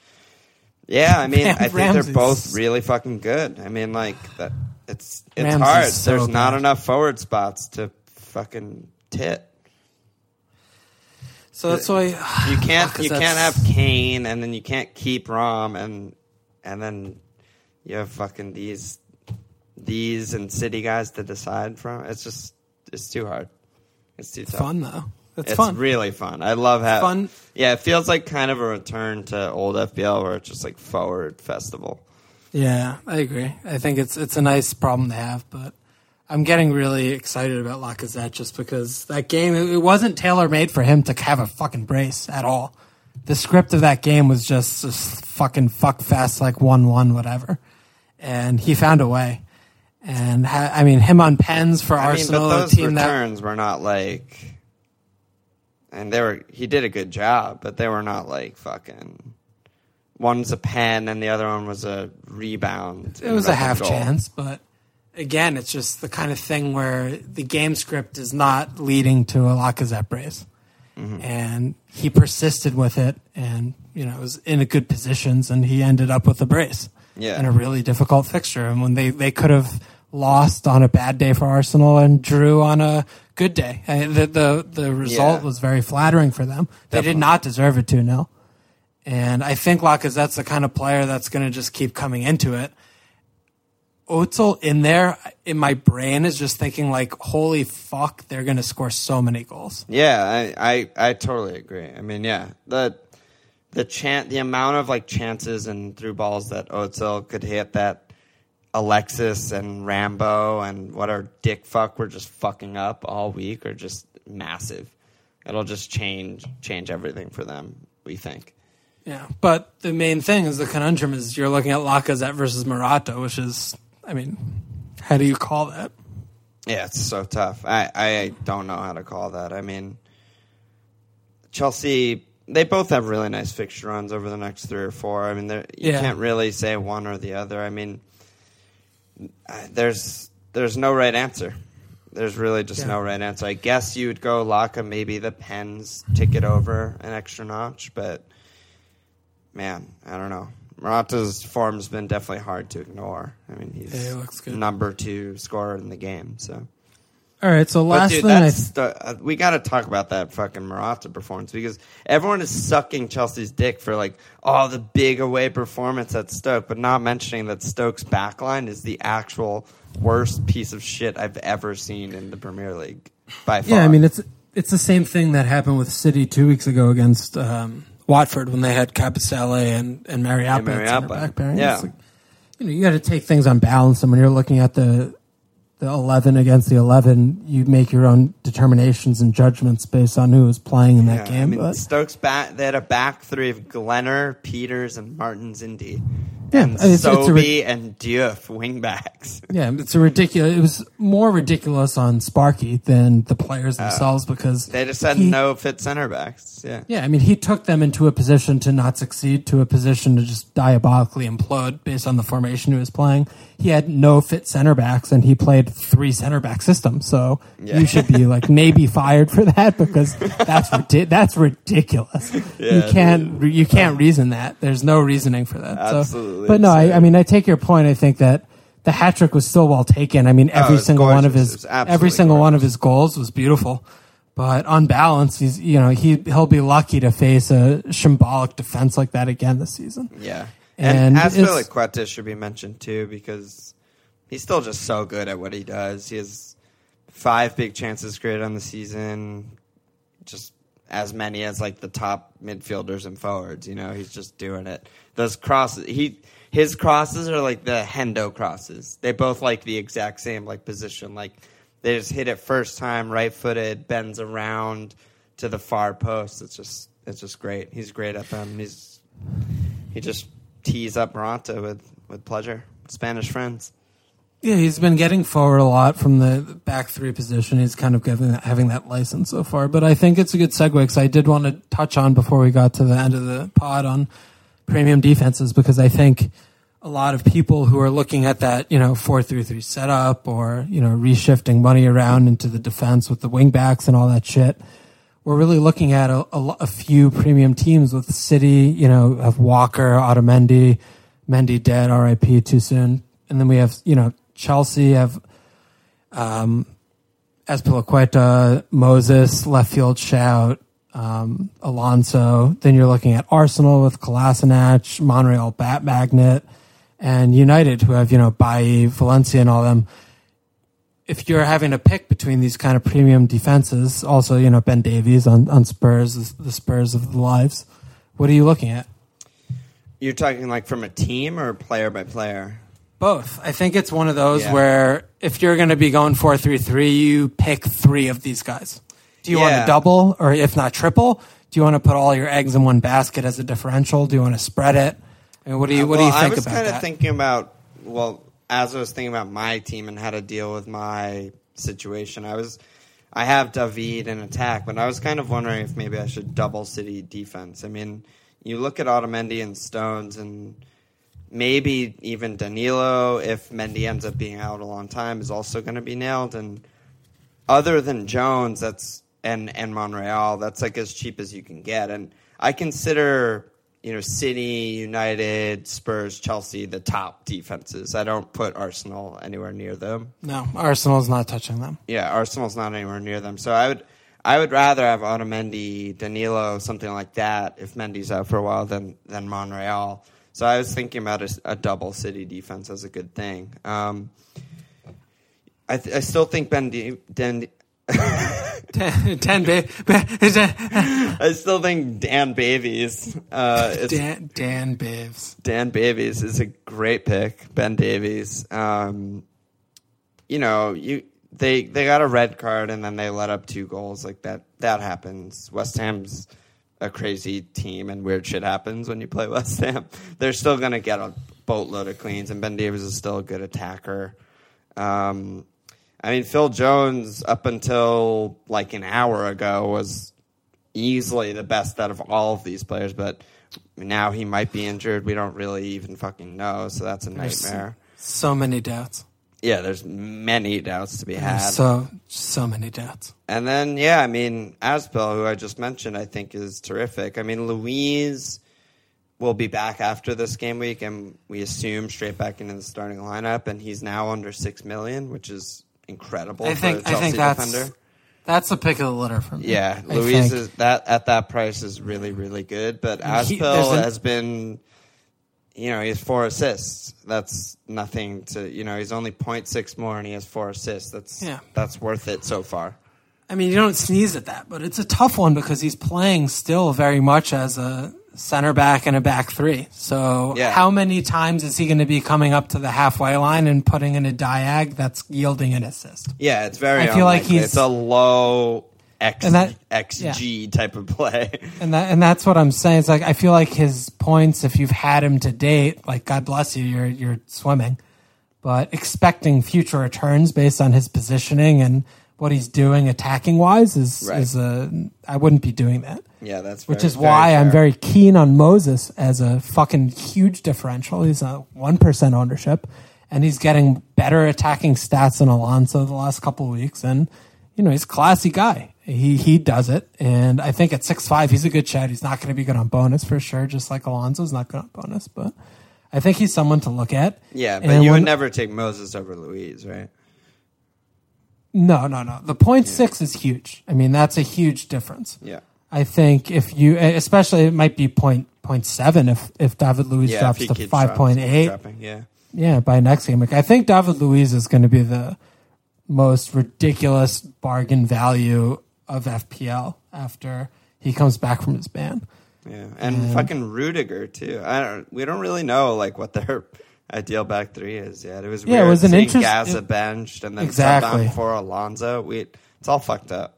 S2: yeah, I mean,
S3: Ram-
S2: I think they're both really fucking good. I mean, like that. It's it's hard.
S3: so
S2: There's not enough forward spots to fucking tit.
S3: So that's why
S2: You can't you can't have Kane and then you can't keep Rom and and then you have fucking these these and City guys to decide from. It's just it's too hard. It's too tough.
S3: fun though. It's,
S2: It's
S3: fun.
S2: really fun. I love how
S3: Fun.
S2: Yeah, it feels like kind of a return to old FPL where it's just like forward festival.
S3: Yeah, I agree. I think it's it's a nice problem to have, but I'm getting really excited about Lacazette just because that game it, wasn't tailor made for him to have a fucking brace at all. The script of that game was just, just fucking fuck fest like one one whatever, and he found a way. And ha- I mean, him on pens for
S2: I mean,
S3: Arsenal,
S2: but
S3: a
S2: those
S3: team that
S2: returns were not like and they were he did a good job, but they were not like fucking one's a pen and the other one was a rebound.
S3: it was a half
S2: goal.
S3: chance, but again, it's just the kind of thing where the game script is not leading to a Lacazette brace.
S2: Mm-hmm.
S3: And he persisted with it and, you know, was in a good positions and he ended up with a brace.
S2: Yeah.
S3: In a really difficult fixture. And when they, they could have lost on a bad day for Arsenal and drew on a good day. Uh, The, the, the result
S2: Yeah.
S3: was very flattering for them. They
S2: Definitely.
S3: did not deserve it 2 0. And I think Lacazette's the kind of player that's going to just keep coming into it. Ozil in there, in my brain, is just thinking like, "Holy fuck, they're going to score so many goals."
S2: Yeah, I, I I totally agree. I mean, yeah, the the chan the amount of like chances and through balls that Ozil could hit that Alexis and Rambo and what our dick fuck were just fucking up all week are just massive. It'll just change change everything for them. We think.
S3: Yeah, but the main thing is the conundrum is you're looking at Lacazette versus Morata, which is, I mean, how do you call that?
S2: Yeah, it's so tough. I, I don't know how to call that. I mean, Chelsea, they both have really nice fixture runs over the next three or four. I mean, you
S3: Yeah.
S2: can't really say one or the other. I mean, there's there's no right answer. There's really just
S3: Yeah.
S2: no right answer. I guess you'd go Laka, maybe the Pens tick it over an extra notch, but man, I don't know. Morata's form's been definitely hard to ignore. I mean, he's
S3: Yeah, he looks good.
S2: number two scorer in the game, so.
S3: All right, so last
S2: dude,
S3: thing I
S2: the, uh, we got to talk about that fucking Morata performance because everyone is sucking Chelsea's dick for like, oh, the big away performance at Stoke, but not mentioning that Stoke's backline is the actual worst piece of shit I've ever seen in the Premier League by far.
S3: Yeah, I mean it's it's the same thing that happened with City two weeks ago against um, Watford when they had Kabasele and and Mariappa center
S2: Mariappa.
S3: back pairing.
S2: Yeah.
S3: Like, you know, you got to take things on balance, and when you're looking at the the 11 against the 11, you make your own determinations and judgments based on who is playing in that game.
S2: I mean,
S3: but
S2: Stokes back. They had a back three of Glenner, Pieters, and Martins Indi,
S3: Yeah,
S2: and
S3: it's- it's a ri-
S2: and Diouf wingbacks.
S3: yeah, it's a ridiculous. It was more ridiculous on Sparky than the players oh. themselves because
S2: They just had
S3: he-
S2: no fit center backs. Yeah,
S3: Yeah, I mean, he took them into a position to not succeed, to a position to just diabolically implode based on the formation he was playing. He had no fit center backs, and he played three center back systems. So
S2: Yeah.
S3: you should be like maybe fired for that because that's ridi- that's ridiculous. you can't re- you can't reason that. There's no reasoning for that. So-
S2: Absolutely
S3: but no, I, I mean, I take your point. I think that. The hat trick was still well taken. I mean, oh, every
S2: Oh,
S3: single one of his every single one of his goals was beautiful. But on balance, he's you know he he'll be lucky to face a symbolic defense like that again this season.
S2: yeah.
S3: And
S2: And, Azpilicueta should be mentioned too because he's still just so good at what he does. He has five big chances created on the season, just as many as like the top midfielders and forwards. You know, he's just doing it. Those crosses, he his crosses are like the Hendo crosses. They both like the exact same like position. Like they just hit it first time, right footed, bends around to the far post. It's just it's just great. He's great at them. He's he just tees up Morata with with pleasure. Spanish friends.
S3: Yeah, he's been getting forward a lot from the back three position. He's kind of giving, having that license so far. But I think it's a good segue because I did want to touch on before we got to the end of the pod on premium defenses because I think a lot of people who are looking at that, you know, four three three setup or you know reshifting money around into the defense with the wingbacks and all that shit. We're really looking at a, a, a few premium teams with City, you know, have Walker, Otamendi, Mendy dead, RIP too soon, and then we have you know Chelsea have um, Azpilicueta, Moses, left field shout, um, Alonso. Then you're looking at Arsenal with Kolasinac, Monreal Bat Magnet, and United who have you know Bailly, Valencia, and all them. If you're having to pick between these kind of premium defenses, also you know Ben Davies on on Spurs, the Spurs of the lives. What are you looking at?
S2: You're talking like from a team or player by player?
S3: Both. I think it's one of those
S2: Yeah.
S3: where if you're going to be going four three three, you pick three of these guys. Do you want to double or if not triple? Do you want to put all your eggs in one basket as a differential? Do you want to spread it? I mean, what do you what
S2: well,
S3: do you think about that?
S2: I was kind of thinking about well, as I was thinking about my team and how to deal with my situation. I was I have David in attack, but I was kind of wondering if maybe I should double City defense. I mean, you look at Otamendi and Stones and maybe even Danilo if Mendy ends up being out a long time is also going to be nailed and other than Jones, that's and and Monreal, that's like as cheap as you can get. And I consider you know City, United, Spurs, Chelsea the top defenses. I don't put Arsenal anywhere near them.
S3: no, Arsenal's not touching them.
S2: Yeah, Arsenal's not anywhere near them. So I would I would rather have Otamendi, Danilo, something like that if Mendy's out for a while than than Monreal. So I was thinking about a, a double City defense as a good thing. Um, I, th- I still think Ben, D- Dan,
S3: ten, ten ba-
S2: I still think Dan Bavies. Uh, Dan.
S3: Dan, Dan.
S2: Bavies is a great pick. Ben Davies. Um, you know, you they they got a red card and then they let up two goals like that. That happens. West Ham's a crazy team and weird shit happens when you play West Ham. They're still gonna get a boatload of cleans and Ben Davies is still a good attacker. Um, I mean, Phil Jones up until like an hour ago was easily the best out of all of these players, but now he might be injured. We don't really even fucking know, so that's a
S3: There's
S2: nightmare.
S3: So many doubts.
S2: Yeah, there's many doubts to be had.
S3: So so many doubts.
S2: And then, yeah, I mean, Aspel, who I just mentioned, I think is terrific. I mean, Luiz will be back after this game week, and we assume straight back into the starting lineup, and he's now under six million, which is incredible
S3: I think I think that's
S2: defender.
S3: that's a pick of the litter for me.
S2: Yeah,
S3: I
S2: Luiz
S3: think.
S2: is that at that price is really really good. But Aspel
S3: an-
S2: has been, you know, he has four assists. That's nothing to you know. He's only 0.6 more, and he has four assists. That's
S3: Yeah.
S2: that's worth it so far.
S3: I mean, you don't sneeze at that, but it's a tough one because he's playing still very much as a center back and a back three. So
S2: Yeah.
S3: how many times is he going to be coming up to the halfway line and putting in a diag that's yielding an assist?
S2: Yeah, it's very.
S3: I feel like he's-
S2: it's a low X,
S3: And that-
S2: XG type of play.
S3: And that and that's what I'm saying. It's like I feel like his points, if you've had him to date, like God bless you, you're you're swimming. But expecting future returns based on his positioning and what he's doing attacking wise is
S2: Right.
S3: is a I wouldn't be doing that.
S2: Yeah, that's
S3: Which is
S2: very
S3: why I'm very keen on Moses as a fucking huge differential. He's a one percent ownership, and he's getting better attacking stats than Alonso the last couple of weeks. And you know he's a classy guy. He he does it, and I think at six five he's a good chat. He's not going to be good on bonus for sure, just like Alonso's not good on bonus. But I think he's someone to look at.
S2: Yeah, but
S3: And
S2: you
S3: when-
S2: would never take Moses over Luiz, right?
S3: No, no, no. The point six is huge. I mean that's a huge difference.
S2: Yeah.
S3: I think if you, especially it might be point point seven if if David Luiz
S2: Yeah,
S3: drops
S2: he
S3: to
S2: keeps
S3: five point eight.
S2: dropping, Yeah.
S3: Yeah, by next game. Like, I think David Luiz is going to be the most ridiculous bargain value of FPL after he comes back from his ban.
S2: Yeah, and fucking Rudiger too. I don't. We don't really know like what their ideal back three is Yeah, It was
S3: Yeah, it was an
S2: seeing
S3: interest-
S2: Gaza
S3: it-
S2: benched and then
S3: Exactly.
S2: on for Alonso. We it's all fucked up.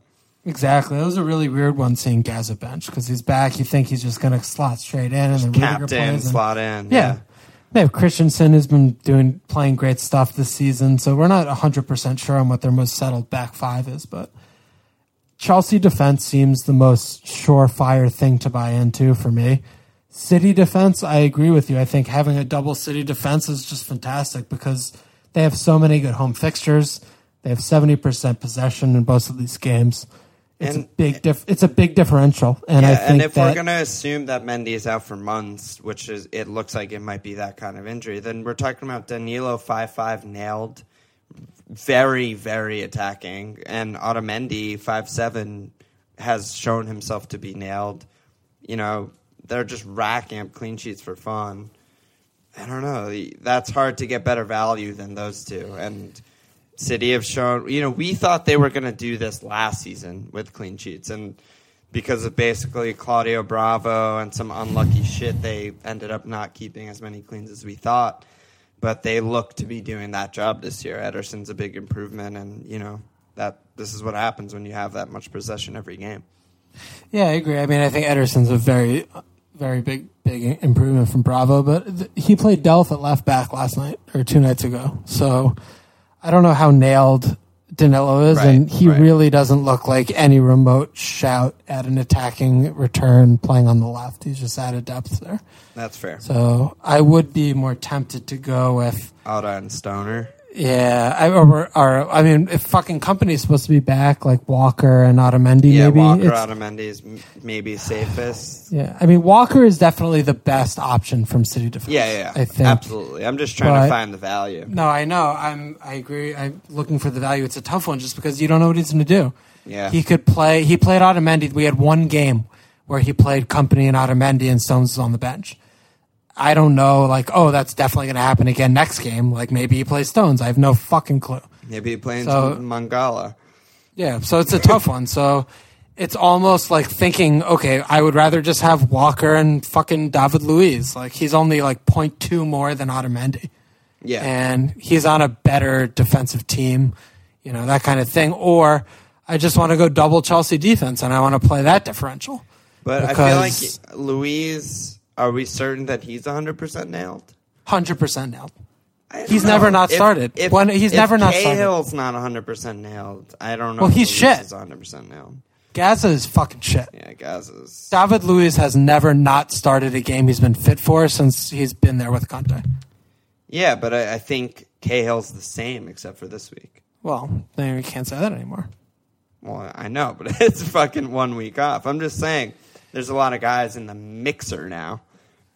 S3: Exactly. That was a really weird one seeing Gaza bench because he's back. You think he's just going to slot straight in and then Rudiger
S2: Captain
S3: plays.
S2: slot in.
S3: Yeah. They have Christensen who's been doing playing great stuff this season, so we're not hundred percent sure on what their most settled back five is, but Chelsea defense seems the most surefire thing to buy into for me. City defense, I agree with you. I think having a double city defense is just fantastic because they have so many good home fixtures. They have seventy percent possession in both of these games. It's a big diff- It's a big differential, and I think
S2: and if
S3: that
S2: we're gonna assume that Mendy is out for months, which is it looks like it might be that kind of injury, then we're talking about Danilo five five nailed, very very attacking, and Otamendi five seven has shown himself to be nailed. You know, they're just racking up clean sheets for fun. I don't know. That's hard to get better value than those two, and. City have shown, you know, we thought they were going to do this last season with clean sheets, and because of basically Claudio Bravo and some unlucky shit, they ended up not keeping as many cleans as we thought. But they look to be doing that job this year. Ederson's a big improvement, and you know that this is what happens when you have that much possession every game.
S3: Yeah, I agree. I mean, I think Ederson's a very, very big, big improvement from Bravo, but th- he played Delph at left back last night or two nights ago. So I don't know how nailed Danilo is,
S2: Right,
S3: and he
S2: right.
S3: really doesn't look like any remote shout at an attacking return playing on the left. He's just out of depth there.
S2: That's fair.
S3: So I would be more tempted to go with.
S2: Alda and Stoner.
S3: Yeah, I, or, or I mean, if fucking Kompany's supposed to be back, like Walker and Otamendi,
S2: Yeah,
S3: maybe
S2: Walker
S3: it's-
S2: Otamendi is m- maybe safest.
S3: Yeah, I mean Walker is definitely the best option from City Defense.
S2: Yeah, yeah,
S3: I think.
S2: absolutely. I'm just trying
S3: But-
S2: to find the value.
S3: No, I know. I'm. I agree. I'm looking for the value. It's a tough one just because you don't know what he's going to do.
S2: Yeah.
S3: he could play. He played Otamendi. We had one game where he played Kompany and Otamendi, and Stones was on the bench. I don't know. Like, oh, that's definitely going to happen again next game. Like, maybe he plays Stones. I have no fucking clue.
S2: Maybe playing
S3: So-
S2: some Mangala.
S3: Yeah, so it's a tough one. So it's almost like thinking, okay, I would rather just have Walker and fucking David Luiz. Like he's only like 0.2 more than Otamendi.
S2: Yeah.
S3: And he's on a better defensive team, you know, that kind of thing. Or I just want to go double Chelsea defense and I want to play that differential.
S2: But I feel like Luiz, are we certain that he's 100% nailed?
S3: 100% nailed. He's
S2: know.
S3: never not
S2: If-
S3: started.
S2: If,
S3: When- he's
S2: if
S3: never not started.
S2: Cahill's not 100% nailed. I don't know.
S3: Well,
S2: if
S3: he's shit.
S2: Is 100% nailed.
S3: Gaza is fucking shit.
S2: Yeah, Gaza's.
S3: David Luiz has never not started a game he's been fit for since he's been there with Conte.
S2: Yeah, but I, I think Cahill's the same except for this week.
S3: Well, then we can't say that anymore.
S2: Well, I know, but it's fucking one week off. I'm just saying, there's a lot of guys in the mixer now.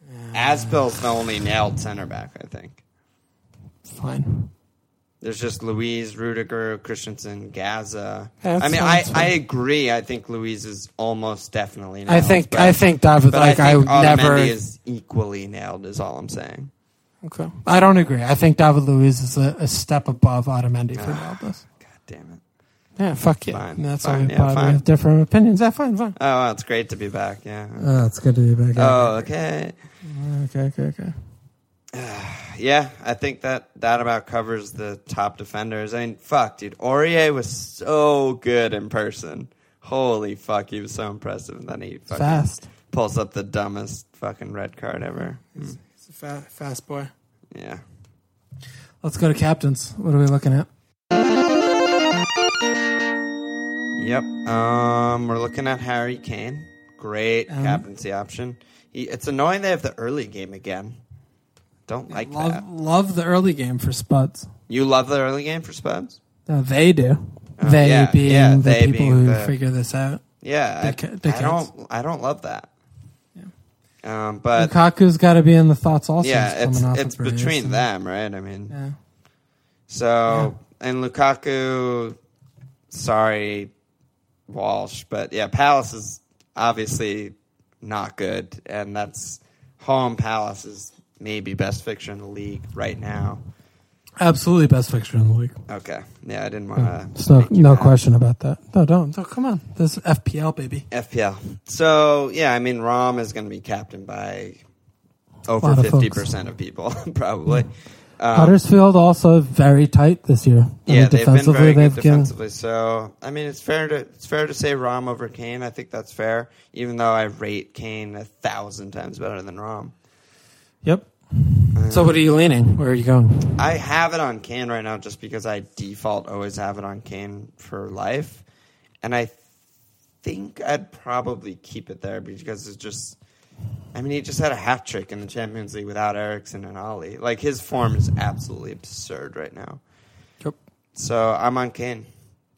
S2: Uh, Aspill's the only nailed center back, I think.
S3: Fine.
S2: There's just Luiz, Rudiger, Christensen, Gaza.
S3: Yeah,
S2: I mean, I,
S3: fine.
S2: I agree. I think Luiz is almost definitely nailed.
S3: I think
S2: but-
S3: I think David
S2: but
S3: like
S2: I
S3: I,
S2: think
S3: would never.
S2: Is equally nailed. Is all I'm saying.
S3: okay. I don't agree. I think David Luiz is a, a step above Otamendi for
S2: ah,
S3: nailed this.
S2: God damn it.
S3: Yeah, fuck yeah.
S2: Fine,
S3: That's
S2: fine,
S3: why we
S2: yeah,
S3: probably
S2: fine.
S3: have different opinions. Yeah, fine, fine.
S2: Oh, well, it's great to be back. Yeah.
S3: Oh, it's good to be back.
S2: Oh, okay.
S3: okay, okay, okay.
S2: Yeah, I think that that about covers the top defenders. I mean, fuck, dude. Aurier was so good in person. Holy fuck, he was so impressive. And then he fucking
S3: Fast.
S2: pulls up the dumbest fucking red card ever. Mm,
S3: He's a fa- fast boy.
S2: Yeah.
S3: Let's go to captains. What are we looking at?
S2: Yep. Um, we're looking at Harry Kane. Great
S3: Um,
S2: captaincy option. He, it's annoying they have the early game again. Don't like
S3: love,
S2: that.
S3: love the early game for Spuds.
S2: You love the early game for Spuds?
S3: No, they do.
S2: Oh,
S3: they
S2: yeah,
S3: being
S2: yeah,
S3: the
S2: they
S3: people
S2: being
S3: who
S2: the-
S3: figure this out.
S2: Yeah, I, I don't. I don't love that. Um, but
S3: Lukaku's got to be in the thoughts also.
S2: yeah, it's it's between them, right? I mean,
S3: Yeah.
S2: so and Lukaku. Sorry, Walsh, but yeah, Palace is obviously not good, and that's home. Palace is maybe best fixture in the league right now.
S3: Absolutely best fixture in the league.
S2: Okay, yeah, I didn't want to.
S3: There's no, no question about that. No, don't. No, come on. This is FPL, baby.
S2: FPL. So yeah, I mean, Rom is going to be captained by over fifty percent of people, probably. Um,
S3: Huddersfield also very tight this year. I
S2: Yeah,
S3: mean,
S2: they've been very good
S3: they've given-
S2: defensively. So I mean, it's fair to it's fair to say Rom over Kane. I think that's fair, even though I rate Kane a thousand times better than Rom.
S3: Yep. So what are you leaning? Where are you going?
S2: I have it on Kane right now just because I default always have it on Kane for life, and I think I'd probably keep it there because it's just. I mean, he just had a hat trick in the Champions League without Eriksen and Alli. Like his form is absolutely absurd right now.
S3: Yep.
S2: So I'm on Kane,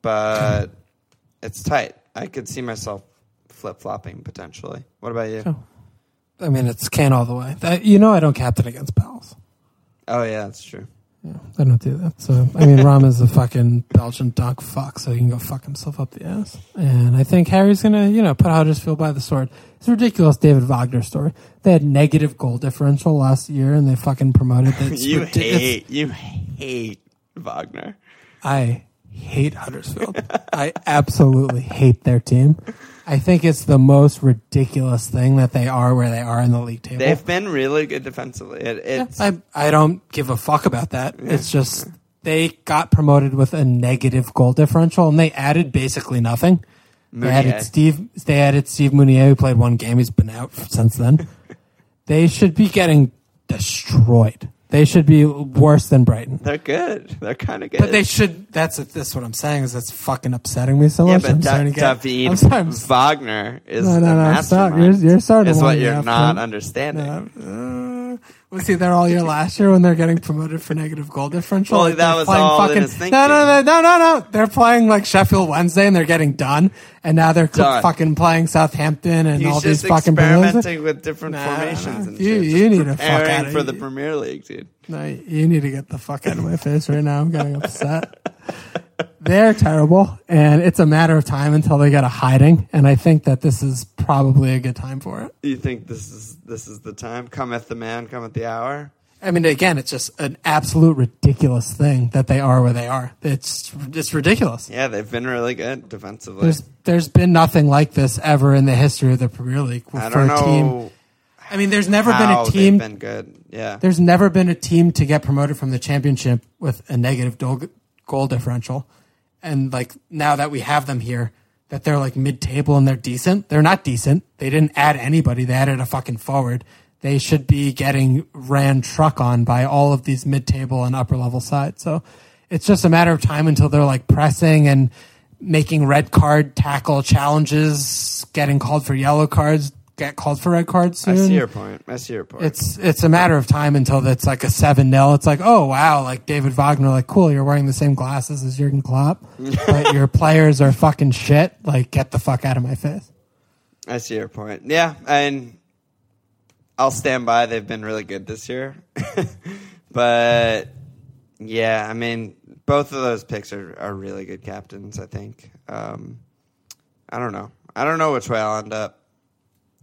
S2: but it's tight. I could see myself flip flopping potentially. What about you?
S3: Sure. I mean, it's Kane all the way. That, you know, I don't captain against Palace.
S2: Oh yeah, that's true.
S3: Yeah, I don't do that. So I mean, Ram is a fucking Belgian dog fuck, so he can go fuck himself up the ass. And I think Harry's gonna, you know, put Huddersfield by the sword. It's a ridiculous David Wagner story. They had negative goal differential last year, and they fucking promoted that.
S2: you hate you hate Wagner.
S3: I hate Huddersfield. I absolutely hate their team. I think it's the most ridiculous thing that they are where they are in the league table.
S2: They've been really good defensively. It, it's
S3: I I don't give a fuck about that. It's just they got promoted with a negative goal differential, and they added basically nothing. They added Steve. They added Steve Mounier, who played one game. He's been out since then. they should be getting destroyed. They should be worse than Brighton.
S2: they're good. They're kind of good.
S3: But they should. That's that's what I'm saying. Is that's fucking upsetting me so
S2: yeah,
S3: much.
S2: but
S3: I'm
S2: Da-
S3: starting to get.
S2: David
S3: I'm sorry, I'm
S2: Wagner is
S3: No, no,
S2: a
S3: no, stop. You're- you're starting to
S2: Is what you're not
S3: man.
S2: understanding.
S3: Uh, was he there all year last year when they're getting promoted for negative goal differential?
S2: Well,
S3: Like,
S2: that was all in his
S3: no,
S2: thinking.
S3: no, no, no, no, no. They're playing like Sheffield Wednesday and they're getting done, and now they're
S2: Done.
S3: fucking playing Southampton and
S2: He's
S3: all these fucking
S2: experimenting with different
S3: Nah,
S2: formations and
S3: you-
S2: shit.
S3: you need to fuck outta
S2: for the. Premier League, dude.
S3: No, you need to get the fuck out of my face right now. I'm getting upset. They're terrible, and it's a matter of time until they get a hiding. And I think that this is probably a good time for it.
S2: You think this is this is the time? Cometh the man, cometh the hour.
S3: I mean, again, it's just an absolute ridiculous thing that they are where they are. It's it's ridiculous.
S2: Yeah, they've been really good defensively.
S3: There's there's been nothing like this ever in the history of the Premier League
S2: I
S3: for
S2: don't
S3: a team. I mean, there's never been a team.
S2: been good. Yeah,
S3: There's never been a team to get promoted from the championship with a negative goal, goal differential. And like now that we have them here, that they're like mid table and they're decent. They're not decent. They didn't add anybody. They added a fucking forward. They should be getting ran truck on by all of these mid table and upper level sides. So it's just a matter of time until they're like pressing and making red card tackle challenges, getting called for yellow cards, get called for red cards soon.
S2: I see your point. I see your point.
S3: it's it's a matter of time until it's like a seven 0 It's like, oh wow, like David Wagner, like cool, you're wearing the same glasses as Jurgen Klopp, but your players are fucking shit. Like, get the fuck out of my face.
S2: I see your point. Yeah, and I'll stand by. They've been really good this year, but yeah, I mean, both of those picks are, are really good captains. I think. Um, I don't know. I don't know which way I'll end up.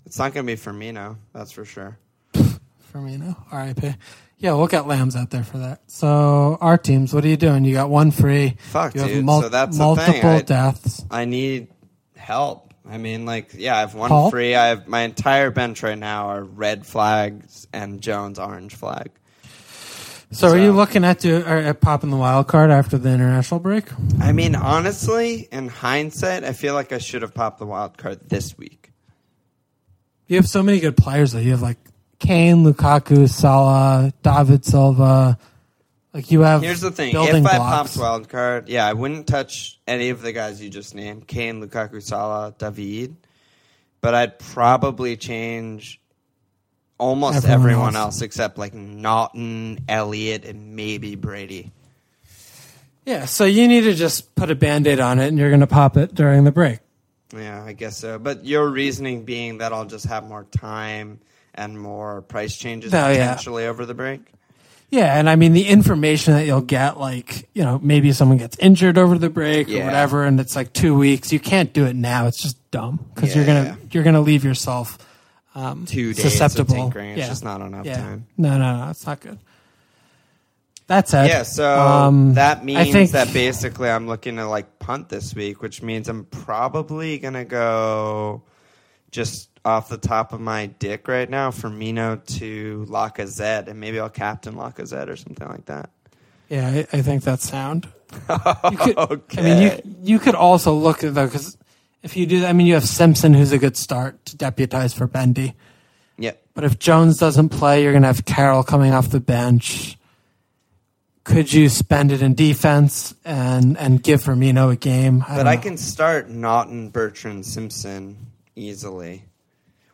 S2: It's not going to be Firmino, that's for sure.
S3: Firmino, R.I.P. Yeah, we'll get lambs out there for that. So our teams, what are you doing? You got one free.
S2: Fuck,
S3: you have
S2: dude.
S3: mul-
S2: So that's
S3: multiple.
S2: I-
S3: deaths.
S2: I need help. I mean, like, yeah, I have one
S3: Help?
S2: free. I have my entire bench right now are red flags and Jones orange flag.
S3: So, are you looking at do, at popping the wild card after the international break?
S2: I mean, honestly, in hindsight, I feel like I should have popped the wild card this week.
S3: You have so many good players though. You have like Kane, Lukaku, Salah, David Silva. Like you have.
S2: Here's the thing: if I
S3: blocks.
S2: popped wild card, yeah, I wouldn't touch any of the guys you just named: Kane, Lukaku, Salah, David. But I'd probably change almost
S3: Everyone
S2: everyone,
S3: else.
S2: else. except like Naughton, Elliott, and maybe Brady.
S3: Yeah, so you need to just put a band-aid on it and you're going to pop it during the break.
S2: Yeah, I guess so. But your reasoning being that I'll just have more time and more price changes
S3: Oh, yeah.
S2: potentially over the break.
S3: Yeah, and I mean the information that you'll get, like you know, maybe someone gets injured over the break or whatever, and it's like two weeks. You can't do it now; it's just dumb because
S2: Yeah,
S3: you're gonna
S2: yeah.
S3: you're gonna leave yourself um,
S2: Two days
S3: susceptible.
S2: of tinkering. It's just not enough
S3: yeah.
S2: time.
S3: No, no, no, it's not good. That said,
S2: Yeah, so
S3: um,
S2: that means
S3: think-
S2: that basically I'm looking to like punt this week, which means I'm probably gonna go just off the top of my dick right now, Firmino to Lacazette, and maybe I'll captain Lacazette or something like that.
S3: Yeah, I, I think that's sound. Could,
S2: okay.
S3: I mean, you you could also look at though because if you do, that, I mean, you have Simpson, who's a good start to deputize for Mendy.
S2: yeah,
S3: But if Jones doesn't play, you're going to have Carroll coming off the bench. Could you spend it in defense and and give Firmino a game? I
S2: but I
S3: know.
S2: can start Naughton, Bertrand, Simpson easily.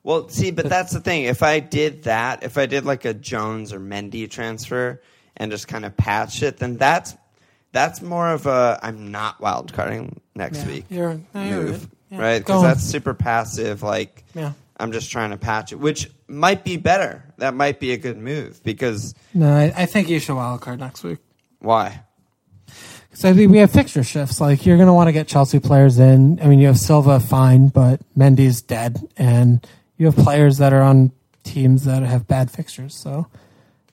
S2: Well, see, but that's the thing. If I did that, if I did like a Jones or Mendy transfer and just kind of patch it, then that's that's more of a I'm not wild carding next
S3: Yeah,
S2: week
S3: you're- no, you're
S2: move,
S3: right. Yeah,
S2: right? Because that's super passive. Like
S3: Yeah.
S2: I'm just trying to patch it, which might be better. That might be a good move because
S3: No, I, I think you should wild card next week.
S2: why?
S3: Because I think we have fixture shifts. Like you're going to want to get Chelsea players in. I mean, you have Silva, fine, but Mendy's dead, and you have players that are on teams that have bad fixtures. So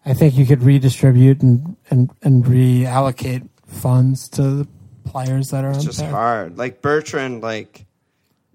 S3: I think you could redistribute and and and reallocate funds to the players that are
S2: It's just hard. Like Bertrand, like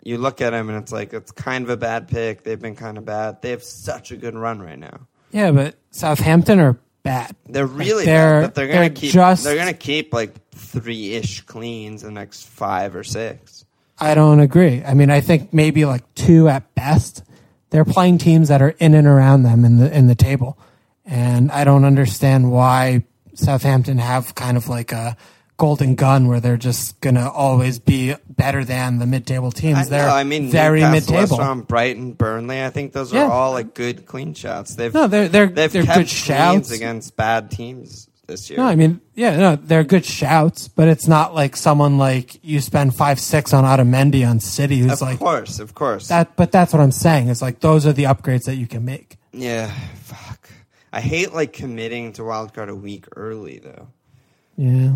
S2: you look at them and it's like it's kind of a bad pick. They've been kind of bad. They have such a good run right now.
S3: Yeah, but Southampton are bad.
S2: They're really
S3: they're-
S2: bad, but they're gonna
S3: they're
S2: keep.
S3: just-
S2: they're gonna keep like three ish cleans the next five or six.
S3: I don't agree. I mean, I think maybe like two at best. They're playing teams that are in and around them in the in the table, and I don't understand why Southampton have kind of like a golden gun where they're just gonna always be better than the mid-table teams.
S2: I
S3: they're
S2: know. I mean,
S3: very
S2: Newcastle,
S3: mid-table.
S2: West Brighton, Burnley. I think those are
S3: Yeah.
S2: all like good clean shots. They've
S3: No, they're they're
S2: they've
S3: they're good shouts.
S2: against bad teams this year.
S3: No, I mean, yeah, no, they're good shouts, but it's not like someone like you spend five six on Otamendi on City, who's
S2: of
S3: like of
S2: course, of course.
S3: that. But that's what I'm saying. Is like those are the upgrades that you can make.
S2: yeah, fuck. I hate like committing to wildcard a week early though.
S3: Yeah.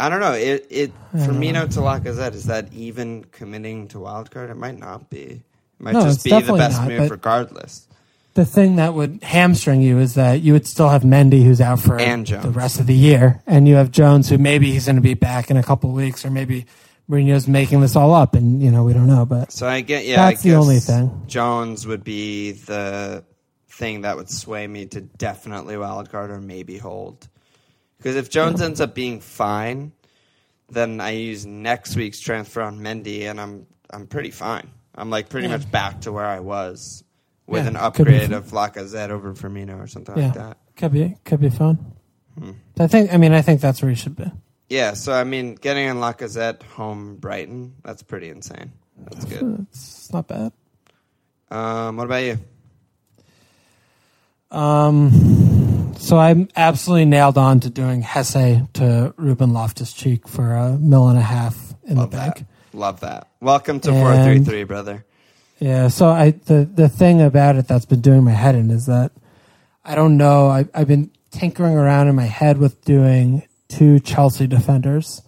S2: I don't know. It it Firmino to Lacazette is that even committing to wild card? It might not be. It might
S3: No,
S2: just be the best
S3: not,
S2: move regardless.
S3: the thing that would hamstring you is that you would still have Mendy who's out for the rest of the year, and you have Jones who maybe he's going to be back in a couple of weeks, or maybe Mourinho's making this all up, and you know we don't know. But
S2: So I get yeah.
S3: That's the only thing.
S2: Jones would be the thing that would sway me to definitely wild card or maybe hold. Because if Jones ends up being fine, then I use next week's transfer on Mendy, and I'm I'm pretty fine. I'm like pretty
S3: Yeah.
S2: much back to where I was with
S3: Yeah,
S2: an upgrade of Lacazette over Firmino or something
S3: yeah,
S2: like that.
S3: could be could be fun.
S2: Hmm.
S3: I think. I mean, I think that's where you should be.
S2: Yeah, so I mean, getting in Lacazette home Brighton, that's pretty insane. That's good.
S3: It's not bad.
S2: Um, what about you?
S3: Um, so I'm absolutely nailed on to doing Jesse to Ruben Loftus Cheek for a mill and a half in
S2: Love
S3: the bank.
S2: that. Love that. Welcome to
S3: And-
S2: four three three, brother.
S3: Yeah. So I the the thing about it that's been doing my head in is that I don't know. I, I've been tinkering around in my head with doing two Chelsea defenders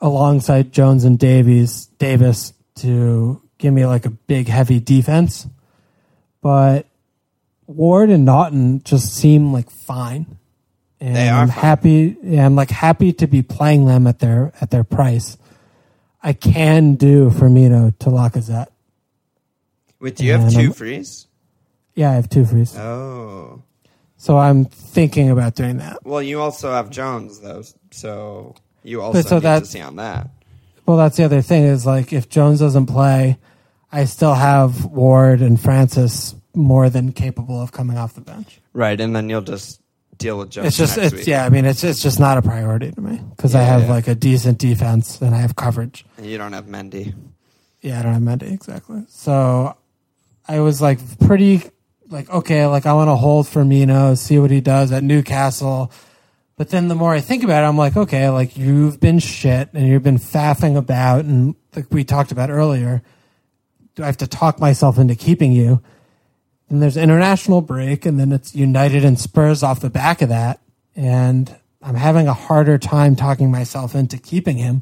S3: alongside Jones and Davies Davis to give me like a big heavy defense, but Ward and Naughton just seem like fine. And
S2: They are
S3: I'm
S2: fine.
S3: happy. Yeah, I'm like happy to be playing them at their at their price. I can do Firmino to Lacazette.
S2: Wait, do you have two
S3: I'm-
S2: frees?
S3: Yeah, I have two frees,
S2: Oh.
S3: so I'm thinking about doing that.
S2: Well, you also have Jones though, so you also
S3: so
S2: need
S3: that-
S2: to see on that.
S3: Well, that's the other thing is like if Jones doesn't play, I still have Ward and Francis more than capable of coming off the bench.
S2: Right, and then you'll just deal with Jones
S3: It's just
S2: next
S3: it's
S2: week.
S3: yeah. I mean, it's it's just not a priority to me because I have
S2: yeah.
S3: like a decent defense and I have coverage.
S2: And you don't have Mendy.
S3: Yeah, I don't have Mendy exactly. So I was like pretty like okay, like I want to hold Firmino, see what he does at Newcastle. But then the more I think about it, I'm like, okay, like you've been shit and you've been faffing about, and like we talked about earlier, do I have to talk myself into keeping you? And there's international break, and then it's United and Spurs off the back of that, and I'm having a harder time talking myself into keeping him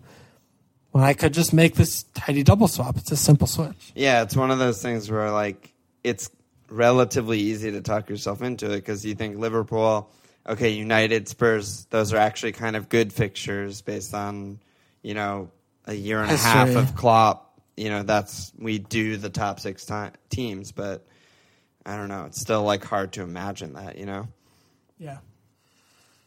S3: when I could just make this tidy double swap. It's a simple switch.
S2: Yeah, it's one of those things where like it's relatively easy to talk yourself into it because you think Liverpool, okay, United, Spurs, those are actually kind of good fixtures based on you know a year and a half of Klopp. You know, that's we do the top six teams, but I don't know. It's still like hard to imagine that. You know,
S3: Yeah.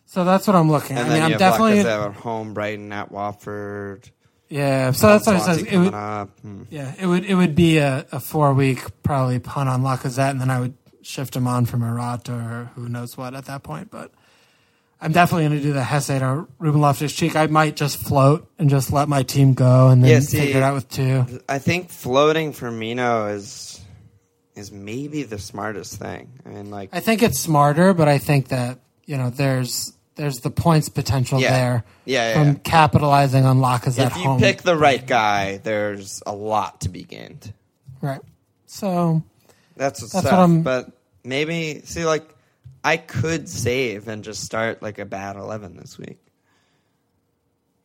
S3: So that's what I'm looking at.
S2: and
S3: I
S2: then
S3: mean,
S2: you
S3: I'm definitely
S2: at home, Brighton at Watford.
S3: yeah. So that's what it says. It would.
S2: Hmm.
S3: yeah, it would it would be a, a four week probably punt on Lacazette, and then I would shift him on for Morata or who knows what at that point. But I'm definitely going to do the Jesse or Ruben Loftus Cheek. I might just float and just let my team go and then
S2: Yeah, see-
S3: figure it out with two.
S2: I think floating Firmino is is maybe the smartest thing. I mean, like,
S3: I think it's smarter, but I think that you know there's there's the points potential
S2: Yeah.
S3: there
S2: Yeah, yeah,
S3: from
S2: yeah.
S3: capitalizing on Lacazette
S2: if you
S3: home.
S2: pick the right guy, there's a lot to be gained.
S3: right. So
S2: That's what's
S3: That's
S2: tough.
S3: what I'm-
S2: But maybe see, like, I could save and just start like a bad eleven this week,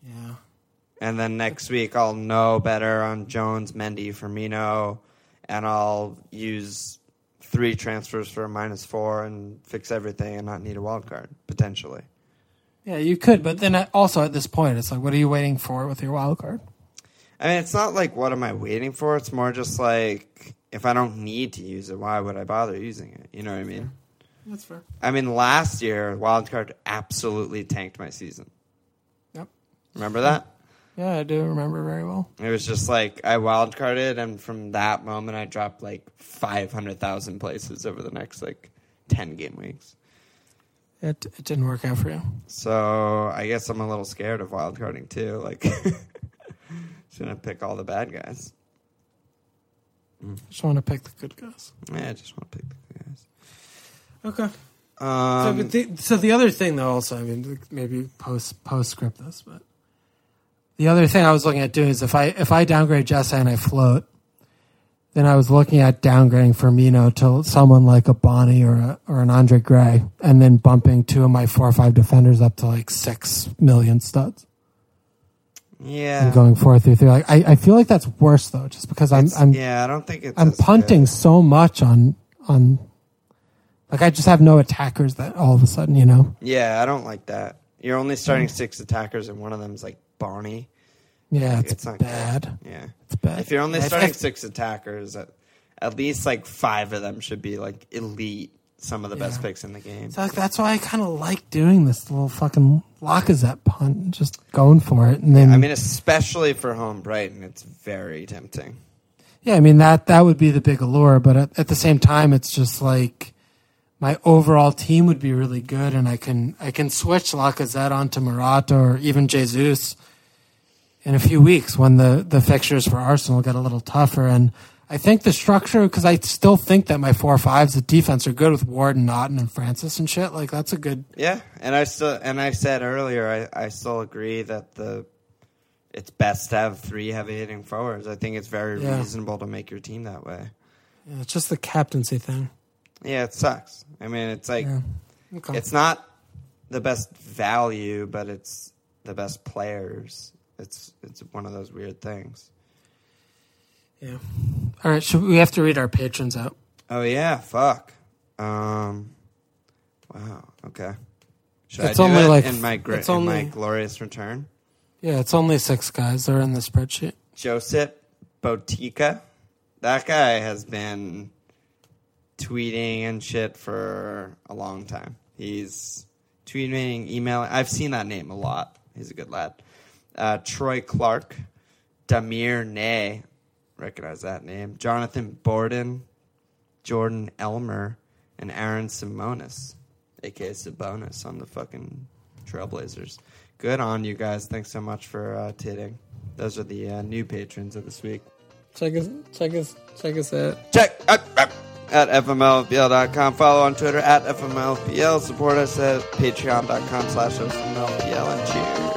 S3: yeah.
S2: and then next week I'll know better on Jones, Mendy, Firmino, and I'll use three transfers for a minus four and fix everything and not need a wild card potentially.
S3: Yeah, you could, but then also at this point, it's like, what are you waiting for with your wild card?
S2: I mean, it's not like what am I waiting for? It's more just like if I don't need to use it, why would I bother using it? You know what I mean?
S3: That's fair.
S2: I mean, last year wild card absolutely tanked my season.
S3: Yep.
S2: Remember that?
S3: Yeah, I do remember very well.
S2: It was just like I wild carded, and from that moment, I dropped like five hundred thousand places over the next like ten game weeks.
S3: It it didn't work out for you.
S2: So I guess I'm a little scared of wild carding too. Like, just gonna pick all the bad guys.
S3: Just want to pick the good guys.
S2: Yeah, I just want to pick the good guys.
S3: Okay. so,
S2: Um,
S3: but the, so the other thing, though, also, I mean, maybe post postscript this, but the other thing I was looking at doing is if I if I downgrade Jesse and I float, then I was looking at downgrading Firmino to someone like a Bony or a, or an Andre Gray, and then bumping two of my four or five defenders up to like six million studs
S2: yeah,
S3: and going four through three. Like I, I feel like that's worse though, just because I'm I'm
S2: yeah, I don't think it's.
S3: I'm punting
S2: good.
S3: so much on on like I just have no attackers that all of a sudden, you know.
S2: Yeah, I don't like that. You're only starting mm. six attackers, and one of them's like Bony.
S3: Yeah,
S2: Like,
S3: it's,
S2: not
S3: bad.
S2: Good. Yeah,
S3: It's bad.
S2: if you're only starting six attackers, at, at least like five of them should be like elite. Some of the best picks in the game.
S3: So, like, that's why I kind of like doing this little fucking Lacazette punt, just going for it, and then
S2: I mean, especially for home Brighton, it's very tempting.
S3: yeah, I mean that that would be the big allure, but at, at the same time, it's just like my overall team would be really good, and I can I can switch Lacazette onto Morata or even Jesus in a few weeks when the the fixtures for Arsenal get a little tougher. And I think the structure, because I still think that my four fives, the defense are good with Ward and Naughton and Francis and shit. Like that's a good.
S2: Yeah, and I still and I said earlier, I, I still agree that the it's best to have three heavy hitting forwards. I think it's very
S3: Yeah.
S2: reasonable to make your team that way.
S3: Yeah, it's just the captaincy thing.
S2: Yeah, it sucks. I mean, it's like
S3: Yeah. Okay.
S2: it's not the best value, but it's the best players. It's it's one of those weird things.
S3: yeah. All right. Should we have to read our patrons out?
S2: Oh yeah, fuck. Um. Wow. Okay. Should
S3: It's
S2: I do
S3: only
S2: it
S3: like-
S2: in my gr-
S3: it's
S2: in my glorious return?
S3: Yeah, it's only six guys. They're in the spreadsheet.
S2: Joseph Botica. That guy has been tweeting and shit for a long time. He's tweeting, emailing. I've seen that name a lot. He's a good lad. Uh, Troy Clark, Damir Ney, recognize that name. Jonathan Borden, Jordan Elmer, and Aaron Simonis, aka Sabonis, on the fucking Trailblazers. Good on you guys. Thanks so much for uh, titting. Those are the uh, new patrons of this week.
S3: Check us, check us, check us out.
S2: Check uh, uh, at fmlfpl.com. Follow on Twitter at fmlfpl. Support us at patreon.com slash fmlfpl and cheers.